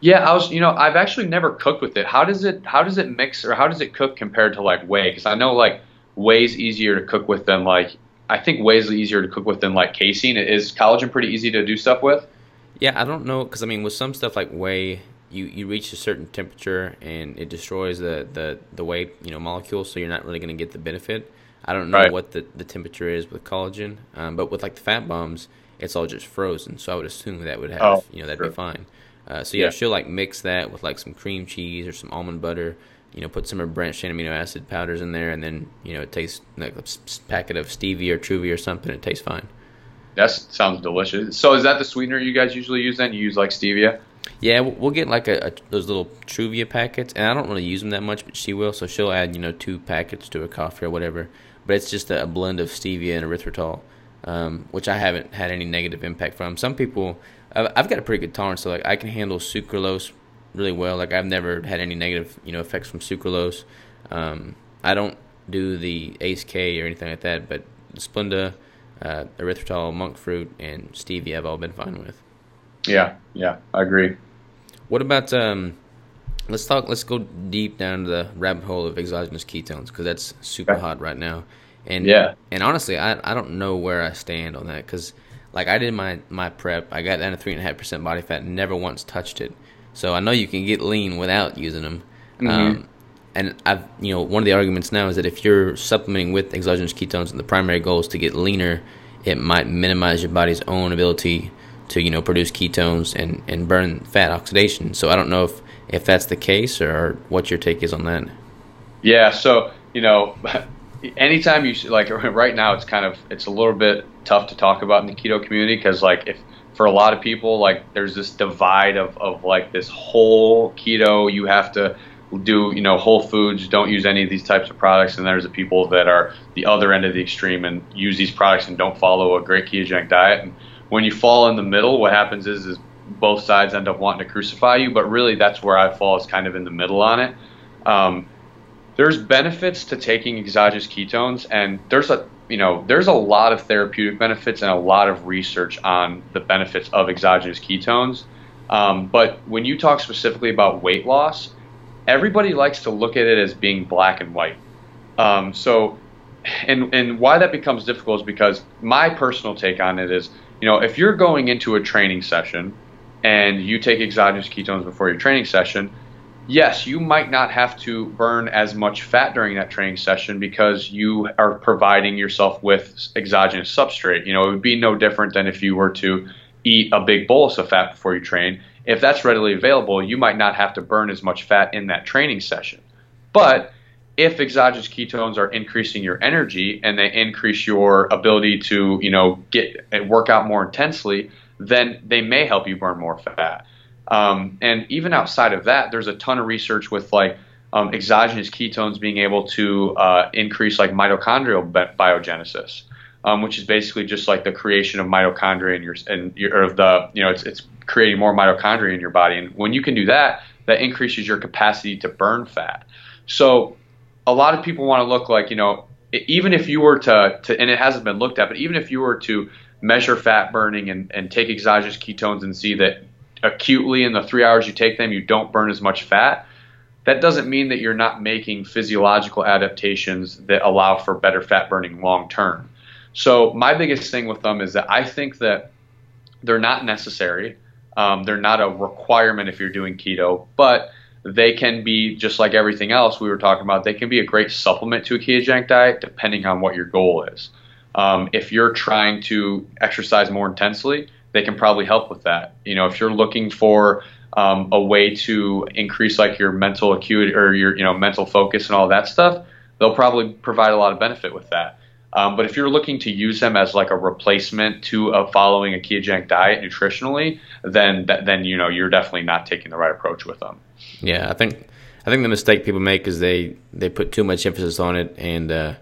Yeah, I was. You know, I've actually never cooked with it. How does it? How does it mix, or how does it cook compared to like whey? Because I know like whey's easier to cook with than like I think whey's easier to cook with than like casein. Is collagen pretty easy to do stuff with? Yeah, I don't know because I mean with some stuff like whey, you, you reach a certain temperature and it destroys the, the, the whey you know molecule, so you're not really going to get the benefit. I don't know right. what the, the temperature is with collagen, um, but with like the fat bombs, it's all just frozen. So I would assume that would have oh, you know that'd sure. be fine. Uh, so yeah, yeah, she'll like mix that with like some cream cheese or some almond butter you know, put some of branched chain amino acid powders in there, and then you know it tastes like a packet of stevia or Truvia or something. It tastes fine. That sounds delicious. So is that the sweetener you guys usually use? Then you use like stevia? Yeah, we'll get like a, a, those little Truvia packets, and I don't really use them that much, but she will. So she'll add you know two packets to a coffee or whatever. But it's just a, blend of stevia and erythritol. um, which I haven't had any negative impact from. Some people, I've got a pretty good tolerance, so like I can handle sucralose really well. Like I've never had any negative, you know, effects from sucralose. Um, I don't do the Ace K or anything like that, but Splenda, uh, erythritol, monk fruit, and stevia I've all been fine with. Yeah, yeah, I agree. What about um? Let's talk. Let's go deep down to the rabbit hole of exogenous ketones because that's super okay. hot right now. And yeah, and honestly, I I don't know where I stand on that because like I did my my prep, I got down to three and a half percent body fat, never once touched it. So I know you can get lean without using them. Mm-hmm. Um, and I've you know one of the arguments now is that if you're supplementing with exogenous ketones and the primary goal is to get leaner, it might minimize your body's own ability to you know produce ketones and and burn fat oxidation. So I don't know if if that's the case or what your take is on that. Yeah. So you know. anytime you like right now it's kind of it's a little bit tough to talk about in the keto community because like if for a lot of people like there's this divide of, of like this whole keto you have to do you know whole foods don't use any of these types of products and there's the people that are the other end of the extreme and use these products and don't follow a great ketogenic diet. And when you fall in the middle what happens is is both sides end up wanting to crucify you but really that's where i fall is kind of in the middle on it. Um, there's benefits to taking exogenous ketones and there's a you know there's a lot of therapeutic benefits and a lot of research on the benefits of exogenous ketones um, but when you talk specifically about weight loss everybody likes to look at it as being black and white. Um, so, and and why that becomes difficult is because my personal take on it is, you know, if you're going into a training session and you take exogenous ketones before your training session, yes, you might not have to burn as much fat during that training session because you are providing yourself with exogenous substrate. You know, it would be no different than if you were to eat a big bolus of fat before you train if that's readily available, you might not have to burn as much fat in that training session. But if exogenous ketones are increasing your energy and they increase your ability to, you know, get work out more intensely, then they may help you burn more fat. Um, and even outside of that, there's a ton of research with like um, exogenous ketones being able to uh, increase like mitochondrial biogenesis, um, which is basically just like the creation of mitochondria in your and your, of the you know it's it's creating more mitochondria in your body. And when you can do that, that increases your capacity to burn fat. So a lot of people want to look like, you know, even if you were to, to and it hasn't been looked at, but even if you were to measure fat burning and, and take exogenous ketones and see that acutely in the three hours you take them, you don't burn as much fat, that doesn't mean that you're not making physiological adaptations that allow for better fat burning long term. So my biggest thing with them is that I think that they're not necessary. Um, they're not a requirement if you're doing keto, but they can be just like everything else we were talking about. They can be a great supplement to a ketogenic diet depending on what your goal is. Um, if you're trying to exercise more intensely, they can probably help with that. You know, if you're looking for um, a way to increase like your mental acuity or your you know mental focus and all that stuff, they'll probably provide a lot of benefit with that. Um, but if you're looking to use them as like a replacement to a following a ketogenic diet nutritionally, then then you know you're definitely not taking the right approach with them. Yeah, I think I think the mistake people make is they they put too much emphasis on it, and uh,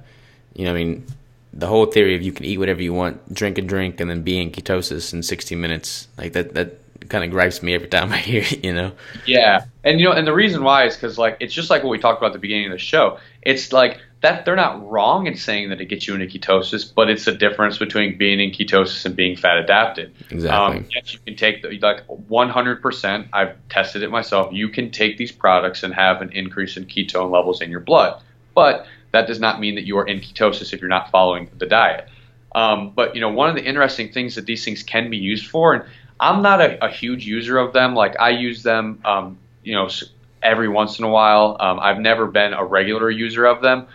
you know, I mean, the whole theory of you can eat whatever you want, drink a drink, and then be in ketosis in 60 minutes, like that that kind of gripes me every time I hear it, you know. Yeah, and you know, and the reason why is because like it's just like what we talked about at the beginning of the show. It's like that they're not wrong in saying that it gets you into ketosis, but it's the difference between being in ketosis and being fat adapted. Exactly. Um, yes, you can take the, like 100%. I've tested it myself. You can take these products and have an increase in ketone levels in your blood, but that does not mean that you are in ketosis if you're not following the diet. Um, but you know, one of the interesting things that these things can be used for, and I'm not a, a huge user of them. Like I use them, um, you know, every once in a while. Um, I've never been a regular user of them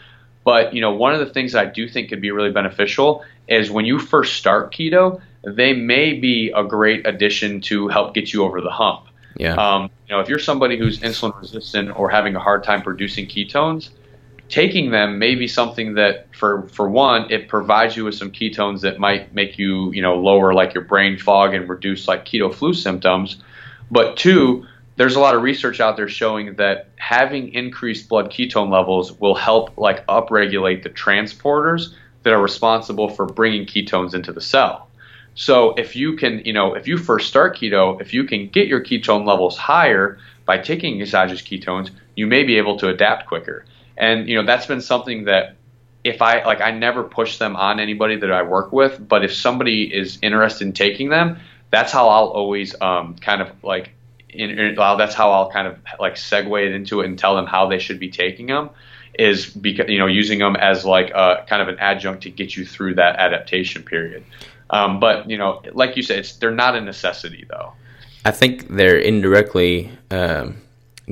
but you know, one of the things I do think could be really beneficial is when you first start keto, they may be a great addition to help get you over the hump. Yeah. Um, you know, if you're somebody who's insulin resistant or having a hard time producing ketones, taking them may be something that for for one it provides you with some ketones that might make you you know lower like your brain fog and reduce like keto flu symptoms but two there's a lot of research out there showing that having increased blood ketone levels will help like upregulate the transporters that are responsible for bringing ketones into the cell. So if you can, you know, if you first start keto, if you can get your ketone levels higher by taking exogenous ketones, you may be able to adapt quicker. And you know, that's been something that if I like I never push them on anybody that I work with, but if somebody is interested in taking them, that's how I'll always um, kind of like in, in, that's how I'll kind of like segue it into it and tell them how they should be taking them is because you know using them as like a kind of an adjunct to get you through that adaptation period. Um, but you know, like you said, it's they're not a necessity though. I think they're indirectly um,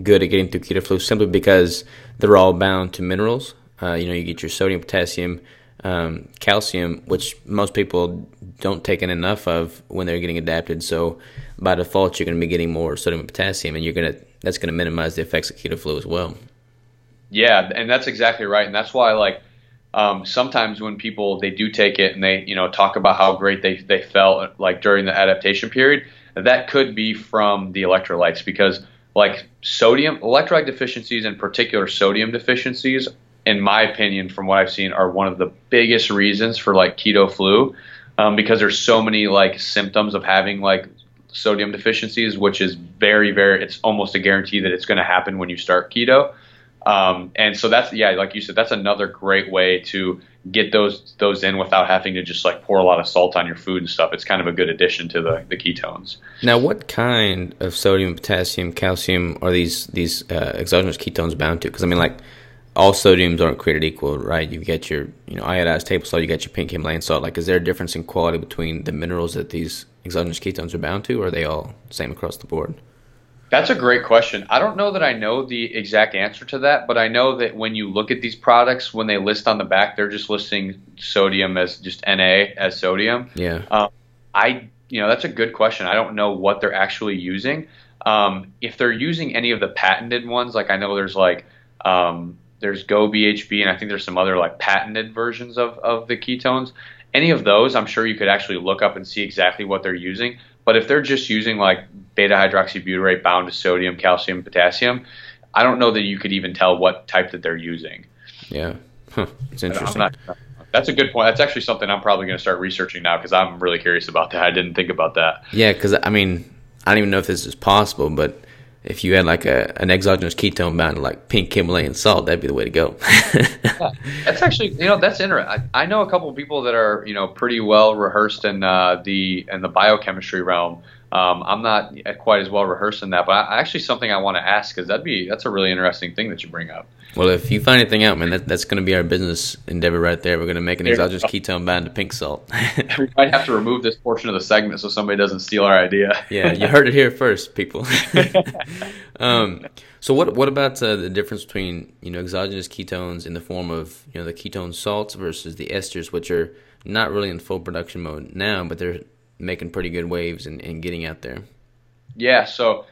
good at getting through keto flu simply because they're all bound to minerals. Uh, you know, you get your sodium, potassium, um, calcium, which most people don't take in enough of when they're getting adapted. So by default, you're going to be getting more sodium and potassium, and you're going to that's going to minimize the effects of keto flu as well. Yeah, and that's exactly right, and that's why like um, sometimes when people they do take it and they you know talk about how great they they felt like during the adaptation period, that could be from the electrolytes because like sodium electrolyte deficiencies in particular sodium deficiencies in my opinion from what i've seen are one of the biggest reasons for like keto flu um, because there's so many like symptoms of having like sodium deficiencies which is very very it's almost a guarantee that it's going to happen when you start keto um, and so that's yeah like you said that's another great way to get those those in without having to just like pour a lot of salt on your food and stuff. It's kind of a good addition to the, the ketones. Now, what kind of sodium, potassium, calcium are these these uh, exogenous ketones bound to? Because I mean, like all sodiums aren't created equal, right? You get your you know iodized table salt, you get your pink Himalayan salt. Like, is there a difference in quality between the minerals that these exogenous ketones are bound to, or are they all same across the board? That's a great question. I don't know that I know the exact answer to that, but I know that when you look at these products, when they list on the back, they're just listing sodium as just Na as sodium. Yeah. Um, I, you know, that's a good question. I don't know what they're actually using. Um, if they're using any of the patented ones, like I know there's like um, there's Go BHB, and I think there's some other like patented versions of of the ketones. Any of those, I'm sure you could actually look up and see exactly what they're using. But if they're just using like beta hydroxybutyrate bound to sodium, calcium, potassium, I don't know that you could even tell what type that they're using. Yeah, huh. it's interesting. Not, that's a good point. That's actually something I'm probably going to start researching now because I'm really curious about that. I didn't think about that. Yeah, because I mean, I don't even know if this is possible, but if you had like a an exogenous ketone bound to like pink Himalayan salt, that'd be the way to go. yeah, that's actually you know that's interesting. I, I, know a couple of people that are you know pretty well rehearsed in uh, the in the biochemistry realm. Um, I'm not quite as well rehearsed in that, but I, actually something I want to ask because that'd be that's a really interesting thing that you bring up. Well, if you find anything out, man, that, that's going to be our business endeavor right there. We're going to make an exogenous ketone bound to pink salt. we might have to remove this portion of the segment so somebody doesn't steal our idea. yeah, you heard it here first, people. um, so what what about uh, the difference between you know exogenous ketones in the form of you know the ketone salts versus the esters, which are not really in full production mode now, but they're making pretty good waves and, and getting out there. Yeah, so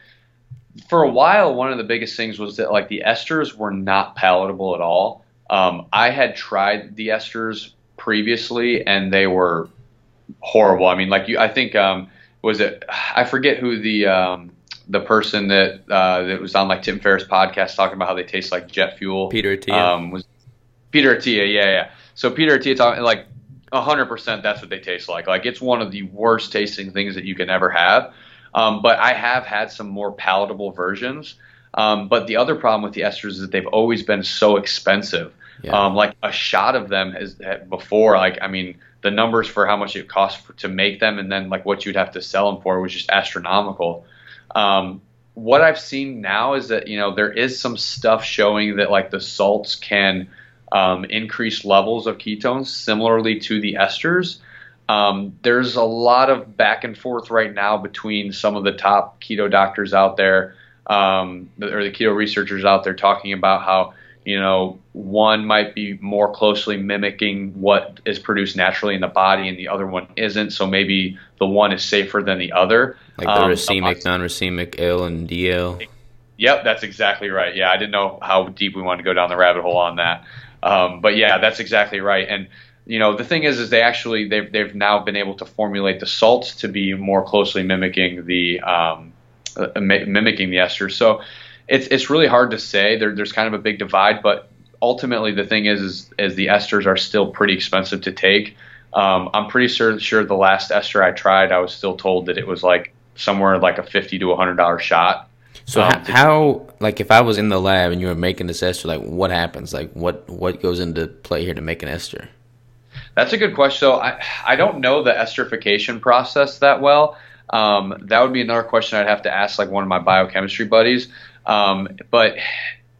for a while, one of the biggest things was that like the esters were not palatable at all. Um, I had tried the esters previously, and they were horrible. I mean, like you, I think um, was it? I forget who the um, the person that uh, that was on like Tim Ferriss podcast talking about how they taste like jet fuel. Peter Attia. Um, was Peter Attia? Yeah, yeah. So Peter Attia talking like hundred percent. That's what they taste like. Like it's one of the worst tasting things that you can ever have. Um, but I have had some more palatable versions. Um, but the other problem with the esters is that they've always been so expensive. Yeah. Um, like a shot of them has before, like I mean, the numbers for how much it costs for, to make them, and then like what you'd have to sell them for was just astronomical. Um, what I've seen now is that you know there is some stuff showing that like the salts can um, increase levels of ketones similarly to the esters. Um, there's a lot of back and forth right now between some of the top keto doctors out there, um, or the keto researchers out there, talking about how you know one might be more closely mimicking what is produced naturally in the body, and the other one isn't. So maybe the one is safer than the other. Like the um, racemic, non-racemic L and DL. Yep, that's exactly right. Yeah, I didn't know how deep we wanted to go down the rabbit hole on that, um, but yeah, that's exactly right. And you know the thing is is they actually they've they've now been able to formulate the salts to be more closely mimicking the um, uh, mimicking the esters. So it's it's really hard to say. There, there's kind of a big divide, but ultimately the thing is, is, is the esters are still pretty expensive to take. Um, I'm pretty sure, sure the last ester I tried, I was still told that it was like somewhere like a fifty to hundred dollar shot. So um, how, how, like, if I was in the lab and you were making this ester, like, what happens? Like, what what goes into play here to make an ester? That's a good question. So I I don't know the esterification process that well. Um, that would be another question I'd have to ask like one of my biochemistry buddies. Um, but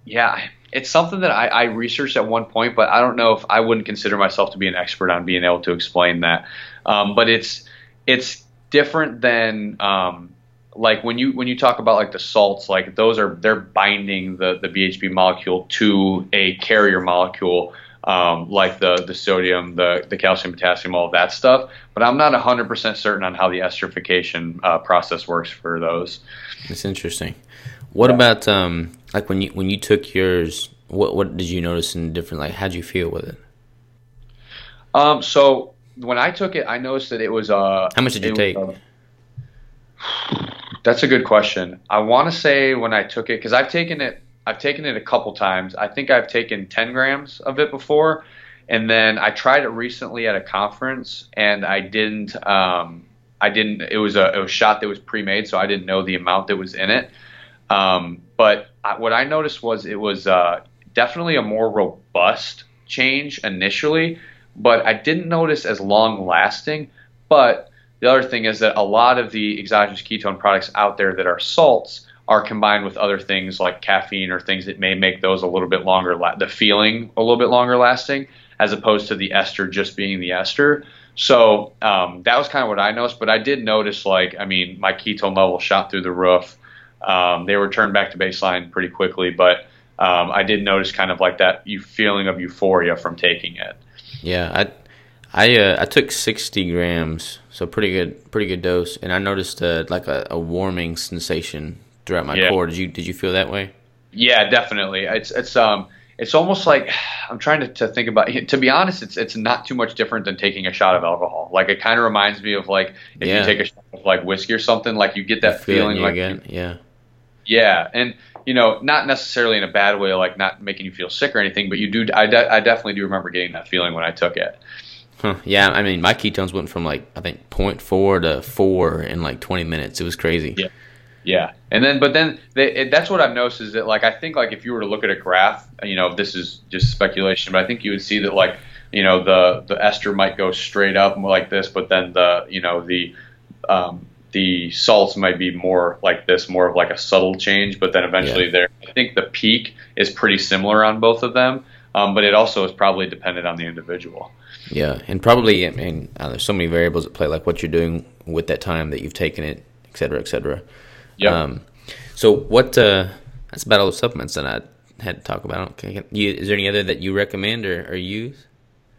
yeah, it's something that I, I, researched at one point, but I don't know if I wouldn't consider myself to be an expert on being able to explain that. Um, but it's it's different than um, like when you when you talk about like the salts, like those are they're binding the the BHB molecule to a carrier molecule. Um, like the the sodium, the the calcium, potassium, all of that stuff. But I'm not 100% certain on how the esterification uh, process works for those. It's interesting. What yeah. about um, like when you when you took yours? What what did you notice in different? Like, how'd you feel with it? Um, so when I took it, I noticed that it was uh. How much did you take? Was, uh, that's a good question. I want to say when I took it because I've taken it. I've taken it a couple times. I think I've taken 10 grams of it before, and then I tried it recently at a conference, and I didn't. Um, I didn't. It was a, it was shot that was pre-made, so I didn't know the amount that was in it. Um, but I, what I noticed was it was uh, definitely a more robust change initially, but I didn't notice as long lasting. But the other thing is that a lot of the exogenous ketone products out there that are salts are combined with other things like caffeine or things that may make those a little bit longer, la- the feeling a little bit longer lasting, as opposed to the ester just being the ester. So um, that was kind of what I noticed. But I did notice, like, I mean, my ketone level shot through the roof. Um, they returned back to baseline pretty quickly, but um, I did notice kind of like that you feeling of euphoria from taking it. Yeah, I I uh, I took sixty grams, so pretty good pretty good dose, and I noticed uh, like a, a, warming sensation throughout my yeah. core. Did you did you feel that way? Yeah, definitely. It's it's um it's almost like I'm trying to, to think about. To be honest, it's it's not too much different than taking a shot of alcohol. Like it kind of reminds me of like if yeah. you take a shot of like whiskey or something, like you get that feel feeling like again. yeah yeah, and you know, not necessarily in a bad way, like not making you feel sick or anything, but you do. I, de- I definitely do remember getting that feeling when I took it. Huh. Yeah, I mean, my ketones went from like I think 0.4 to four in like 20 minutes. It was crazy. Yeah. Yeah, and then but then they, it, that's what I've noticed is that like I think like if you were to look at a graph, you know, this is just speculation, but I think you would see that like you know the the ester might go straight up like this, but then the you know the um, the salts might be more like this, more of like a subtle change, but then eventually yeah. there. I think the peak is pretty similar on both of them, um, but it also is probably dependent on the individual. Yeah, and probably I mean uh, there's so many variables at play, like what you're doing with that time that you've taken it, et cetera, et cetera. Yeah. Um, so what? Uh, that's about all the supplements that I had to talk about. You, is there any other that you recommend or, or use?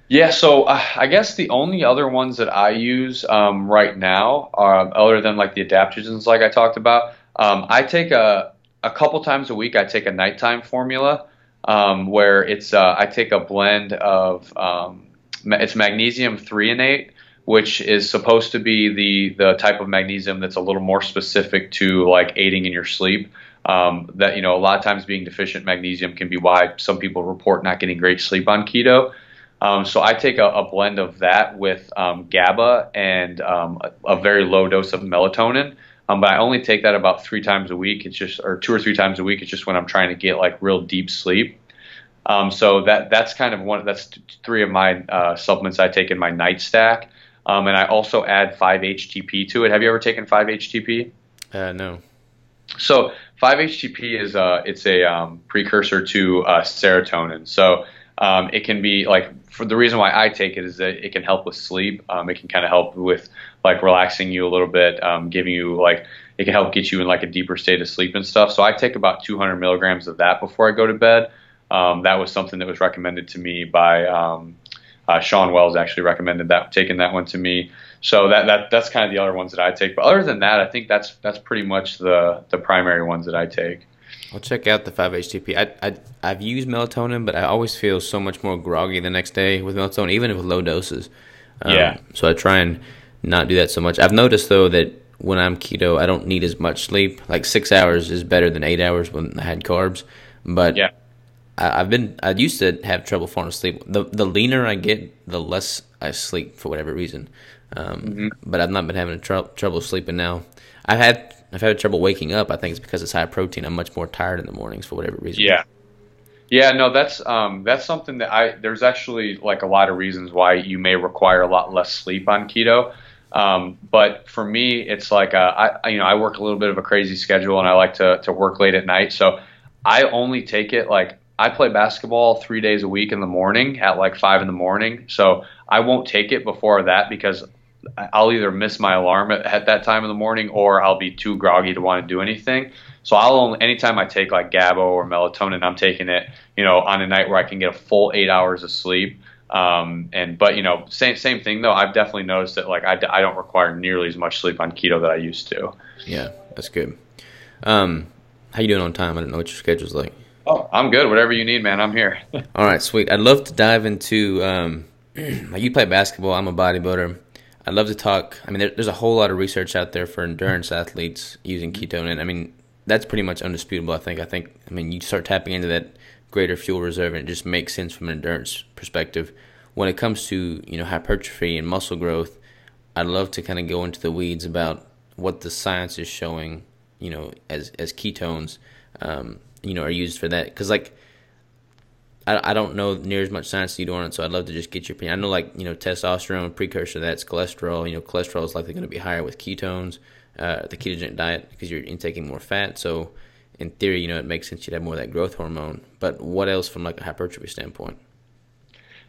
Yeah, so uh, I guess the only other ones that I use um, right now, are, other than like the adaptogens, like I talked about, um, I take a a couple times a week. I take a nighttime formula um, where it's uh, I take a blend of um, it's magnesium threonate, which is supposed to be the the type of magnesium that's a little more specific to like aiding in your sleep. Um, that you know a lot of times being deficient magnesium can be why some people report not getting great sleep on keto. Um, so I take a, a, blend of that with um, GABA and um, a, a, very low dose of melatonin. Um, but I only take that about three times a week. It's just, or two or three times a week. It's just when I'm trying to get like real deep sleep. Um, so that that's kind of one. That's three of my uh, supplements I take in my night stack. Um, and I also add 5-HTP to it. Have you ever taken 5-HTP? Uh, no. So 5-HTP is uh, it's a precursor to uh, serotonin. So um, it can be like for the reason why I take it is that it can help with sleep. Um, it can kind of help with like relaxing you a little bit, um, giving you like it can help get you in like a deeper state of sleep and stuff. So I take about 200 milligrams of that before I go to bed. Um, that was something that was recommended to me by um, uh, Shawn Wells. Actually recommended that taking that one to me. So that, that that's kind of the other ones that I take. But other than that, I think that's that's pretty much the the primary ones that I take. I'll check out the 5-HTP. I, I, I've used melatonin, but I always feel so much more groggy the next day with melatonin, even with low doses. Um, yeah. So I try and not do that so much. I've noticed, though, that when I'm keto, I don't need as much sleep. Like six hours is better than eight hours when I had carbs. But yeah. I, have been I used to have trouble falling asleep. The the leaner I get, the less I sleep for whatever reason. Um, mm-hmm. But I've not been having tr- trouble sleeping now. I've had I've had trouble waking up. I think it's because it's high protein. I'm much more tired in the mornings for whatever reason. Yeah. Yeah, no, that's um, that's something that I there's actually like a lot of reasons why you may require a lot less sleep on keto. Um, but for me, it's like uh, I you know I work a little bit of a crazy schedule and I like to to work late at night. So I only take it like I play basketball three days a week in the morning at like five in the morning. So I won't take it before that because I'll either miss my alarm at, at that time in the morning or I'll be too groggy to want to do anything. So I'll only anytime I take like GABA or melatonin, I'm taking it, you know, on a night where I can get a full eight hours of sleep. Um, and but you know, same same thing though. I've definitely noticed that like I, I don't require nearly as much sleep on keto that I used to. Yeah, that's good. Um, how you doing on time? I don't know what your schedule's like. Oh, I'm good. Whatever you need, man. I'm here. All right, sweet. I'd love to dive into um, you play basketball. I'm a bodybuilder. I'd love to talk. I mean, there, there's a whole lot of research out there for endurance athletes using ketone, and I mean that's pretty much undisputable. I think. I think. I mean, you start tapping into that greater fuel reserve, and it just makes sense from an endurance perspective. When it comes to you know hypertrophy and muscle growth, I'd love to kind of go into the weeds about what the science is showing. You know, as as ketones, um, you know, are used for that. Because like I, I don't know near as much science as you do on it, so I'd love to just get your opinion. I know, like, you know, testosterone, precursor that's cholesterol. You know, cholesterol is likely going to be higher with ketones, uh, the ketogenic diet, because you're intaking more fat. So, in theory, you know, it makes sense you'd have more of that growth hormone. But what else from, like, a hypertrophy standpoint?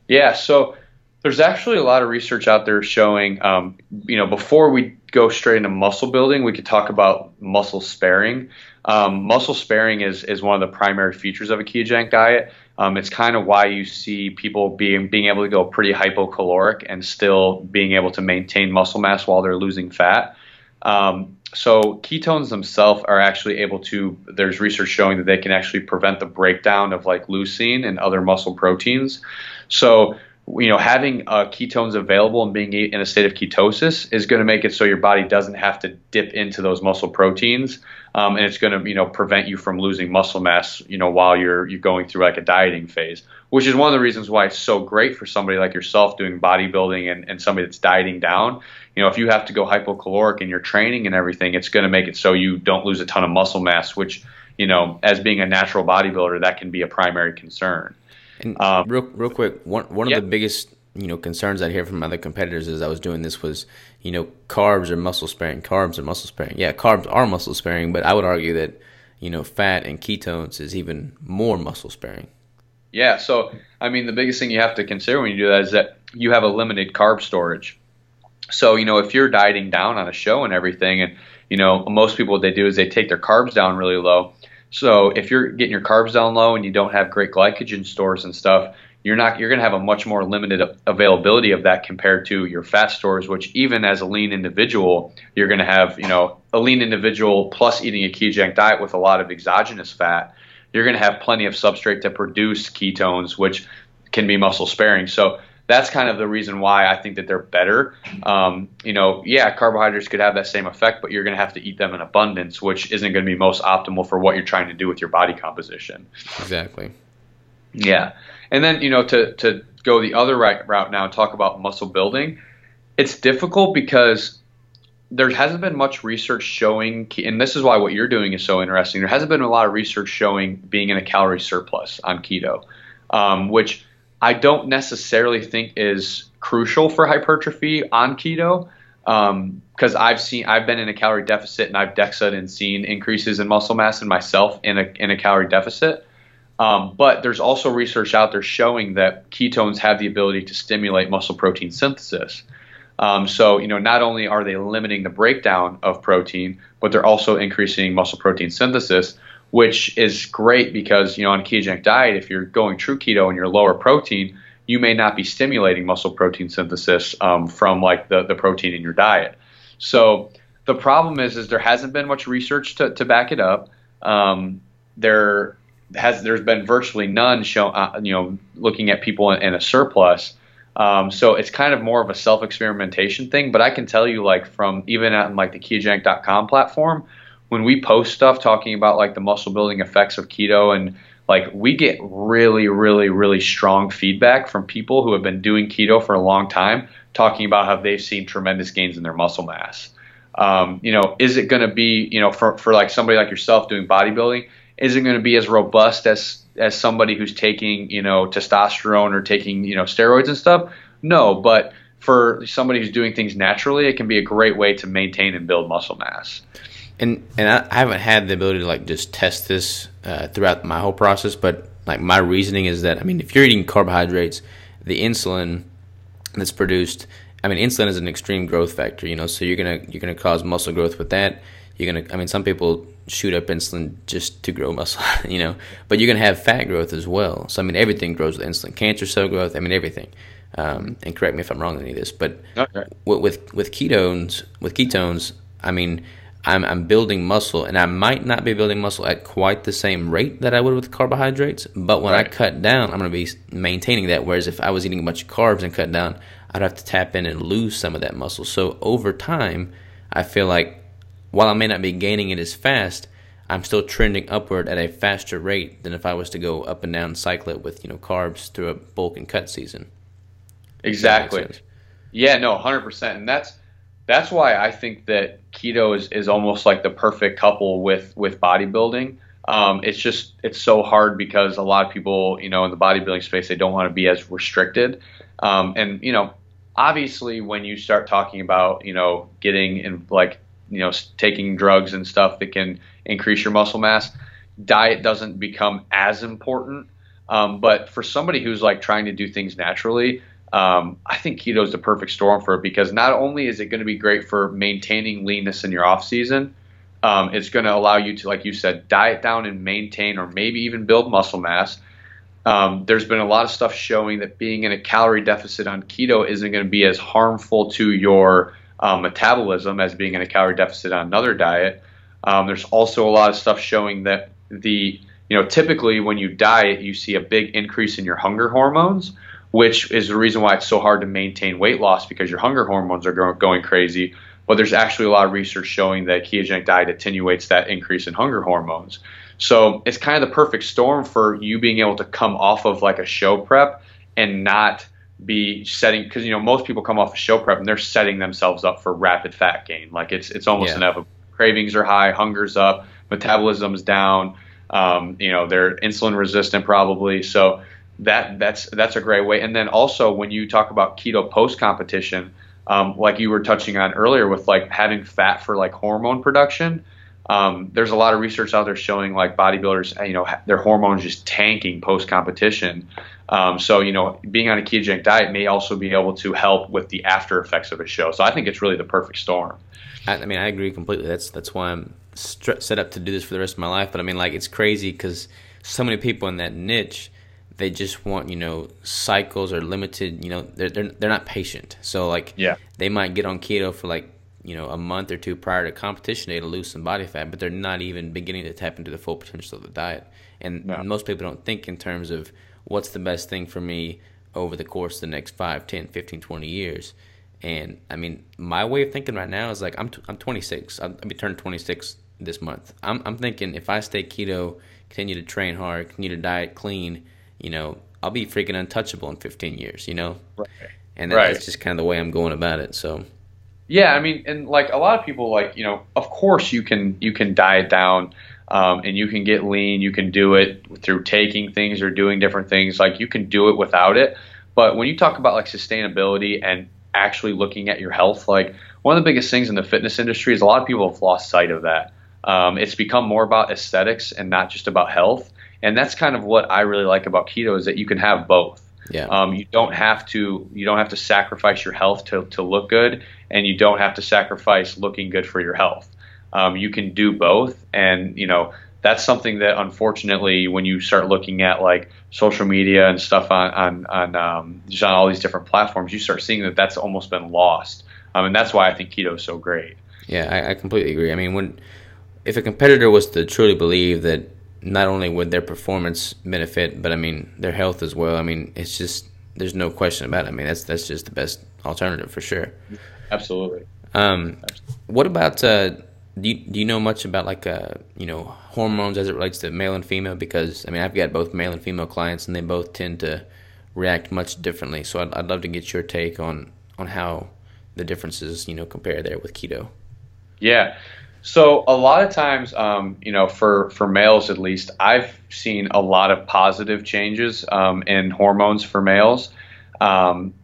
Yeah, so there's actually a lot of research out there showing, um, you know, before we go straight into muscle building, we could talk about muscle sparing. Um, muscle sparing is, is one of the primary features of a ketogenic diet. Um, it's kind of why you see people being being able to go pretty hypocaloric and still being able to maintain muscle mass while they're losing fat. Um, so ketones themselves are actually able to. There's research showing that they can actually prevent the breakdown of like leucine and other muscle proteins. So you know, having uh, ketones available and being in a state of ketosis is going to make it so your body doesn't have to dip into those muscle proteins, um, and it's going to, you know, prevent you from losing muscle mass, you know, while you're you're going through like a dieting phase. Which is one of the reasons why it's so great for somebody like yourself doing bodybuilding and, and somebody that's dieting down. You know, if you have to go hypocaloric in your training and everything, it's going to make it so you don't lose a ton of muscle mass, which, you know, as being a natural bodybuilder, that can be a primary concern. And um, real, real quick, one one of the biggest you know concerns I hear from other competitors as I was doing this was you know carbs are muscle sparing, carbs are muscle sparing. Yeah, carbs are muscle sparing, but I would argue that you know fat and ketones is even more muscle sparing. Yeah, so I mean the biggest thing you have to consider when you do that is that you have a limited carb storage. So you know if you're dieting down on a show and everything, and you know most people what they do is they take their carbs down really low so if you're getting your carbs down low and you don't have great glycogen stores and stuff, you're not you're going to have a much more limited availability of that compared to your fat stores which even as a lean individual you're going to have you know a lean individual plus eating a ketogenic diet with a lot of exogenous fat you're going to have plenty of substrate to produce ketones which can be muscle sparing. So that's kind of the reason why I think that they're better. Um, you know, yeah, carbohydrates could have that same effect, but you're going to have to eat them in abundance, which isn't going to be most optimal for what you're trying to do with your body composition. Exactly. Yeah, and then you know to to go the other right route now and talk about muscle building, it's difficult because there hasn't been much research showing, and this is why what you're doing is so interesting. There hasn't been a lot of research showing being in a calorie surplus on keto, um, which I don't necessarily think is crucial for hypertrophy on keto because um, I've seen I've been in a calorie deficit and I've DEXA'd and seen increases in muscle mass in myself in a in a calorie deficit. Um, but there's also research out there showing that ketones have the ability to stimulate muscle protein synthesis. Um, so you know not only are they limiting the breakdown of protein, but they're also increasing muscle protein synthesis, which is great because you know on a ketogenic diet, if you're going true keto and you're lower protein, you may not be stimulating muscle protein synthesis um, from like the, the protein in your diet. So the problem is is there hasn't been much research to, to back it up. Um, there has there's been virtually none show uh, you know looking at people in, in a surplus. Um, so it's kind of more of a self experimentation thing. But I can tell you like from even on like the ketogenic.com platform when we post stuff talking about like the muscle building effects of keto and like we get really, really, really strong feedback from people who have been doing keto for a long time, talking about how they've seen tremendous gains in their muscle mass. Um, you know, is it going to be, you know, for, for like somebody like yourself doing bodybuilding, is it going to be as robust as as somebody who's taking, you know, testosterone or taking, you know, steroids and stuff? No, but for somebody who's doing things naturally, it can be a great way to maintain and build muscle mass. And and I, haven't had the ability to like just test this uh, throughout my whole process, but like my reasoning is that I mean, if you're eating carbohydrates, the insulin that's produced, I mean, insulin is an extreme growth factor, you know, so you're gonna you're gonna cause muscle growth with that. You're gonna, I mean, some people shoot up insulin just to grow muscle, you know, but you're gonna have fat growth as well. So I mean, everything grows with insulin, cancer cell growth. I mean, everything. Um, and correct me if I'm wrong on any of this, but okay. with, with with ketones, with ketones, I mean, I'm, I'm building muscle, and I might not be building muscle at quite the same rate that I would with carbohydrates. But when right. I cut down, I'm going to be maintaining that. Whereas if I was eating a bunch of carbs and cut down, I'd have to tap in and lose some of that muscle. So over time, I feel like while I may not be gaining it as fast, I'm still trending upward at a faster rate than if I was to go up and down cycle it with you know carbs through a bulk and cut season. Exactly. Yeah, no, hundred percent, and that's that's why I think that keto is, is almost like the perfect couple with with bodybuilding. Um, it's just it's so hard because a lot of people, you know, in the bodybuilding space, they don't want to be as restricted. Um, and you know, obviously, when you start talking about you know getting in like you know taking drugs and stuff that can increase your muscle mass, diet doesn't become as important. Um, but for somebody who's like trying to do things naturally, um, I think keto is the perfect storm for it because not only is it going to be great for maintaining leanness in your off season, um, it's going to allow you to, like you said, diet down and maintain or maybe even build muscle mass. Um, there's been a lot of stuff showing that being in a calorie deficit on keto isn't going to be as harmful to your um, metabolism as being in a calorie deficit on another diet. Um, there's also a lot of stuff showing that the you know typically when you diet you see a big increase in your hunger hormones which is the reason why it's so hard to maintain weight loss because your hunger hormones are going crazy. But there's actually a lot of research showing that ketogenic diet attenuates that increase in hunger hormones. So it's kind of the perfect storm for you being able to come off of like a show prep and not be setting because you know most people come off a show prep and they're setting themselves up for rapid fat gain. Like it's it's almost yeah. inevitable. Cravings are high, hunger's up, metabolism's down. Um, you know they're insulin resistant probably. So that that's that's a great way. And then also when you talk about keto post competition, um, like you were touching on earlier with like having fat for like hormone production. Um, there's a lot of research out there showing like bodybuilders, you know, their hormones just tanking post competition. Um, so you know, being on a ketogenic diet may also be able to help with the after effects of a show. So I think it's really the perfect storm. I, I mean, I agree completely. That's that's why I'm set up to do this for the rest of my life. But I mean, like, it's crazy because so many people in that niche they just want you know cycles or limited you know they're, they're they're not patient. So like yeah. they might get on keto for like you know a month or two prior to competition day to lose some body fat but they're not even beginning to tap into the full potential of the diet. And no. most people don't think in terms of what's the best thing for me over the course of the next 5 10 15 20 years. And i mean my way of thinking right now is like i'm, t- I'm 26 i'll, I'll be turning 26 this month. I'm, I'm thinking if i stay keto continue to train hard continue to diet clean you know, I'll be freaking untouchable in 15 years, you know? Right. And that's right. just kind of the way I'm going about it. So, yeah, I mean, and like a lot of people, like, you know, of course you can, you can diet down um, and you can get lean. You can do it through taking things or doing different things. Like you can do it without it. But when you talk about like sustainability and actually looking at your health, like one of the biggest things in the fitness industry is a lot of people have lost sight of that. Um, it's become more about aesthetics and not just about health and that's kind of what I really like about keto is that you can have both. Yeah. Um, you don't have to you don't have to sacrifice your health to, to look good, and you don't have to sacrifice looking good for your health. Um, you can do both, and you know that's something that unfortunately, when you start looking at like social media and stuff on on on um, just on all these different platforms, you start seeing that that's almost been lost. Um, and that's why I think keto is so great. Yeah, I, I completely agree. I mean, when if a competitor was to truly believe that not only would their performance benefit, but I mean their health as well. I mean, it's just there's no question about it. I mean, that's that's just the best alternative for sure. Absolutely. Um, what about uh, do you, do you know much about like uh you know hormones as it relates to male and female? Because I mean, I've got both male and female clients, and they both tend to react much differently. So I'd, I'd love to get your take on on how the differences you know compare there with keto. Yeah. So a lot of times, um, you know, for for males at least, I've seen a lot of positive changes um, in hormones for males. Um,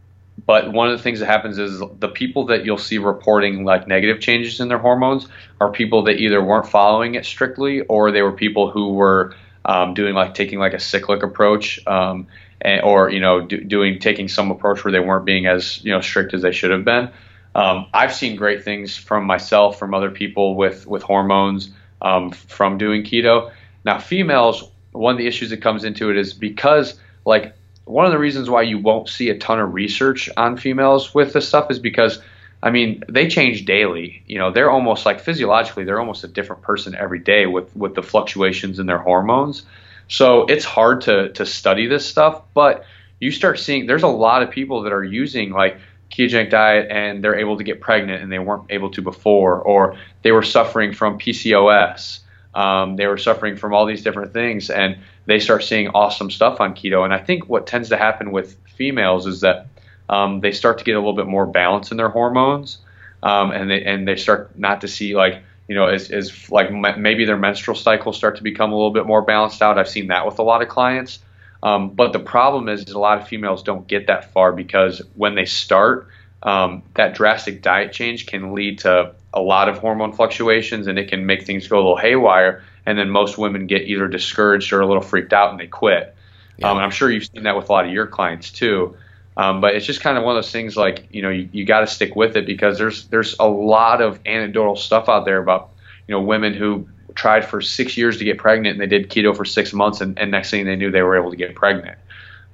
but one of the things that happens is the people that you'll see reporting like negative changes in their hormones are people that either weren't following it strictly or they were people who were um, doing like taking like a cyclic approach um, and, or you know do, doing taking some approach where they weren't being as you know strict as they should have been. Um, I've seen great things from myself, from other people with with hormones um, from doing keto. Now, females, one of the issues that comes into it is because like one of the reasons why you won't see a ton of research on females with this stuff is because I mean, they change daily. You know, they're almost like physiologically, they're almost a different person every day with with the fluctuations in their hormones. So it's hard to to study this stuff, but you start seeing there's a lot of people that are using like ketogenic diet and they're able to get pregnant and they weren't able to before, or they were suffering from PCOS. Um, they were suffering from all these different things, and they start seeing awesome stuff on keto. And I think what tends to happen with females is that um, they start to get a little bit more balance in their hormones, um, and they and they start not to see like you know as like maybe their menstrual cycles start to become a little bit more balanced out. I've seen that with a lot of clients. Um, but the problem is, is a lot of females don't get that far because when they start, um, that drastic diet change can lead to a lot of hormone fluctuations and it can make things go a little haywire. And then most women get either discouraged or a little freaked out and they quit. Yeah. Um, and I'm sure you've seen that with a lot of your clients too. Um, but it's just kind of one of those things like you know you, you got to stick with it because there's there's a lot of anecdotal stuff out there about you know women who tried for six years to get pregnant and they did keto for six months and, and next thing they knew they were able to get pregnant.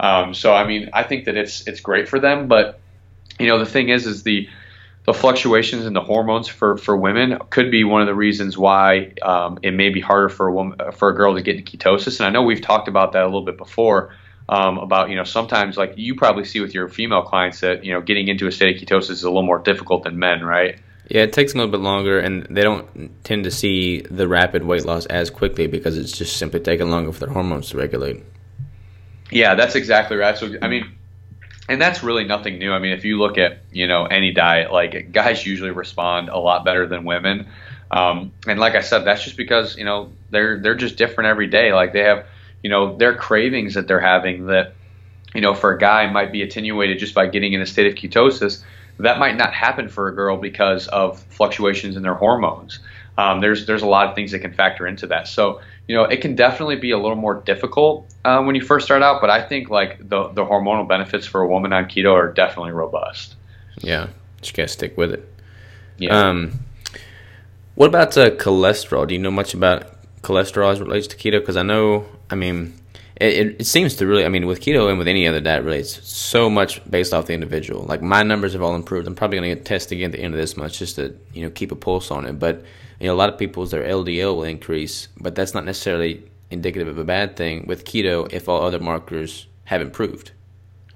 Um, so I mean I think that it's it's great for them, but you know the thing is is the the fluctuations in the hormones for, for women could be one of the reasons why um, it may be harder for a woman for a girl to get into ketosis. And I know we've talked about that a little bit before um, about you know sometimes like you probably see with your female clients that you know getting into a state of ketosis is a little more difficult than men, right? Yeah, it takes a little bit longer, and they don't tend to see the rapid weight loss as quickly because it's just simply taking longer for their hormones to regulate. Yeah, that's exactly right. So, I mean, and that's really nothing new. I mean, if you look at you know any diet, like guys usually respond a lot better than women, um, and like I said, that's just because you know they're they're just different every day. Like they have you know their cravings that they're having that you know for a guy might be attenuated just by getting in a state of ketosis that might not happen for a girl because of fluctuations in their hormones. Um, there's there's a lot of things that can factor into that. So you know it can definitely be a little more difficult uh, when you first start out, but I think like the the hormonal benefits for a woman on keto are definitely robust. Yeah, just gotta stick with it. Yeah. Um, what about uh, cholesterol? Do you know much about cholesterol as relates to keto? Because I know, I mean, it, it, seems to really, I mean, with keto and with any other diet, really, it's so much based off the individual. Like my numbers have all improved. I'm probably going to get test again at the end of this month just to, you know, keep a pulse on it. But, you know, a lot of people's their LDL will increase, but that's not necessarily indicative of a bad thing with keto if all other markers have improved.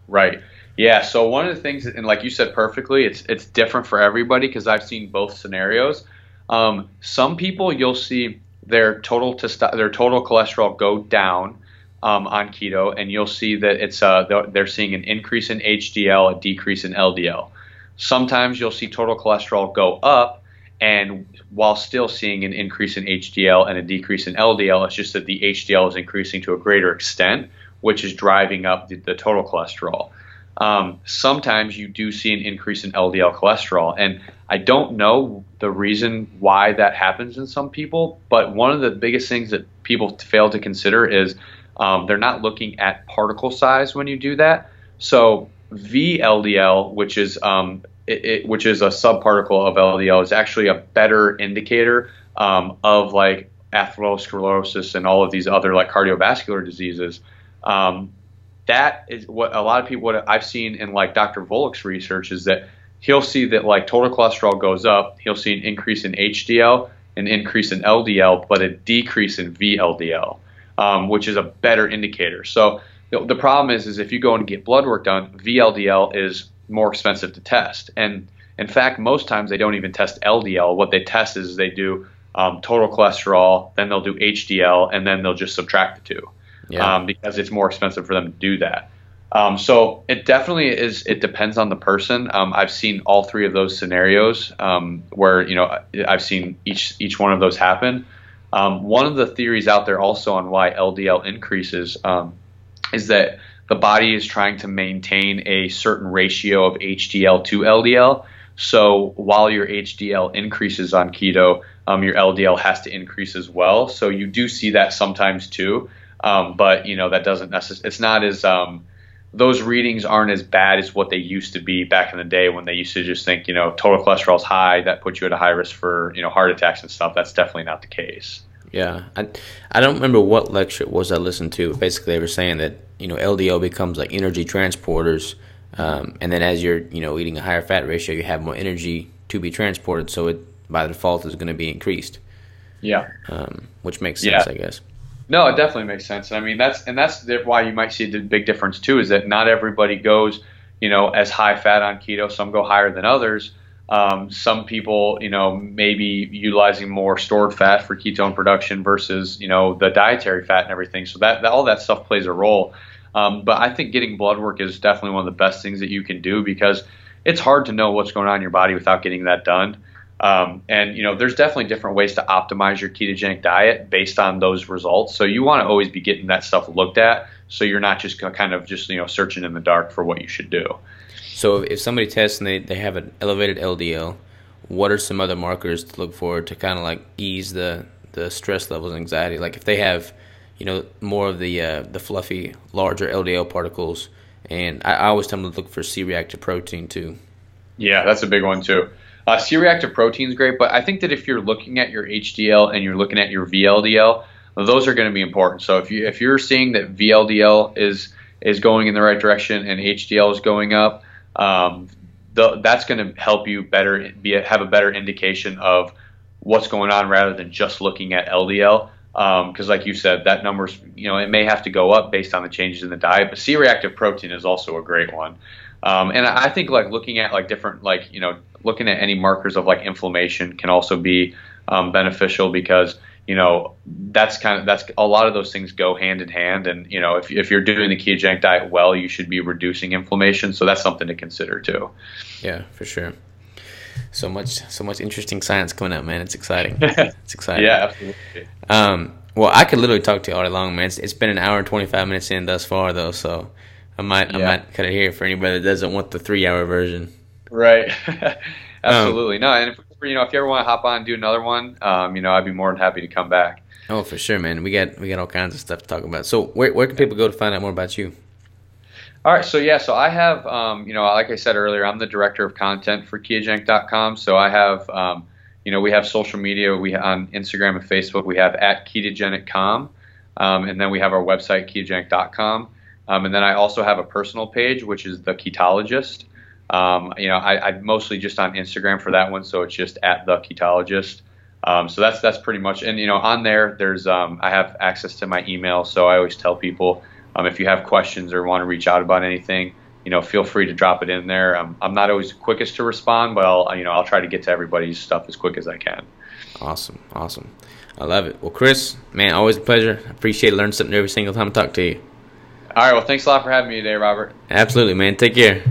Right. Yeah. So one of the things, and like you said perfectly, it's it's different for everybody because I've seen both scenarios. Um, some people you'll see their total testo- their total cholesterol go down um, on keto, and you'll see that it's uh, they're seeing an increase in HDL, a decrease in LDL. Sometimes you'll see total cholesterol go up, and while still seeing an increase in HDL and a decrease in LDL, it's just that the HDL is increasing to a greater extent, which is driving up the, the total cholesterol. Um, sometimes you do see an increase in LDL cholesterol, and I don't know the reason why that happens in some people, but one of the biggest things that people fail to consider is um, they're not looking at particle size when you do that. So VLDL, which is um, it, it, which is a subparticle of LDL, is actually a better indicator um, of like atherosclerosis and all of these other like cardiovascular diseases. Um, that is what a lot of people what I've seen in like Dr. Volek's research is that he'll see that like total cholesterol goes up, he'll see an increase in HDL, an increase in LDL, but a decrease in VLDL um, which is a better indicator. So the, the problem is, is if you go and get blood work done, VLDL is more expensive to test. And in fact, most times they don't even test LDL. What they test is they do um, total cholesterol, then they'll do HDL, and then they'll just subtract the two Yeah. um, because it's more expensive for them to do that. Um, so it definitely is. It depends on the person. Um, I've seen all three of those scenarios um, where you know I've seen each each one of those happen. Um, one of the theories out there also on why LDL increases um, is that the body is trying to maintain a certain ratio of HDL to LDL. So while your HDL increases on keto, um, your LDL has to increase as well. So you do see that sometimes too, um, but you know that doesn't necessarily. It's not as um, those readings aren't as bad as what they used to be back in the day when they used to just think you know total cholesterol's high that puts you at a high risk for you know heart attacks and stuff. That's definitely not the case. Yeah, I, I don't remember what lecture it was I listened to. Basically, they were saying that you know LDL becomes like energy transporters, um, and then as you're you know eating a higher fat ratio, you have more energy to be transported, so it by default is going to be increased, Yeah. um, which makes sense, Yeah. I guess. No, it definitely makes sense. I mean, that's and that's why you might see the big difference too. Is that not everybody goes, you know, as high fat on keto. Some go higher than others. Um, some people, you know, maybe utilizing more stored fat for ketone production versus, you know, the dietary fat and everything. So that, that all that stuff plays a role. Um, but I think getting blood work is definitely one of the best things that you can do because it's hard to know what's going on in your body without getting that done. Um, and you know, there's definitely different ways to optimize your ketogenic diet based on those results. So you want to always be getting that stuff looked at, so you're not just kind of just you know searching in the dark for what you should do. So if somebody tests and they, they have an elevated LDL, what are some other markers to look for to kind of like ease the, the stress levels and anxiety? Like if they have, you know, more of the uh, the fluffy, larger LDL particles, and I, I always tell them to look for C-reactive protein too. Yeah, that's a big one too. Uh, C-reactive protein is great, but I think that if you're looking at your HDL and you're looking at your VLDL, those are going to be important. So if you if you're seeing that VLDL is is going in the right direction and HDL is going up, um, the, that's going to help you better be have a better indication of what's going on rather than just looking at LDL. Because, like you said, that number's you know it may have to go up based on the changes in the diet, but C-reactive protein is also a great one. Um, and I think like looking at like different like you know looking at any markers of like inflammation can also be um, beneficial because you know that's kind of that's a lot of those things go hand in hand and you know if, if you're doing the ketogenic diet well you should be reducing inflammation so that's something to consider too Yeah, for sure. So much, so much interesting science coming out, man. It's exciting. It's exciting. yeah absolutely Um, well, I could literally talk to you all day long, man. It's, it's been an hour and twenty five minutes in thus far, though. So I might, I Yeah. might cut it here for anybody that doesn't want the three hour version. right absolutely no and if you know if you ever want to hop on and do another one um, you know I'd be more than happy to come back Oh, for sure, man. We got we got all kinds of stuff to talk about. So where where can people go to find out more about you? All right, so yeah, so I have, um, you know, like I said earlier, I'm the director of content for ketogenic.com. So I have, um, you know, we have social media. We on Instagram and Facebook. We have at ketogenic.com, um, and then we have our website ketogenic.com, um, and then I also have a personal page, which is the ketologist. Um, you know, I, I'm mostly just on Instagram for that one, so it's just at the ketologist. Um, so that's that's pretty much, and you know, on there, there's um, I have access to my email, so I always tell people um, if you have questions or want to reach out about anything, you know, feel free to drop it in there. Um, I'm not always the quickest to respond, but I'll you know I'll try to get to everybody's stuff as quick as I can. Awesome, awesome. I love it. Well, Chris, man, always a pleasure. Appreciate learning something every single time I talk to you. All right, well, thanks a lot for having me today, Robert. Absolutely, man. Take care.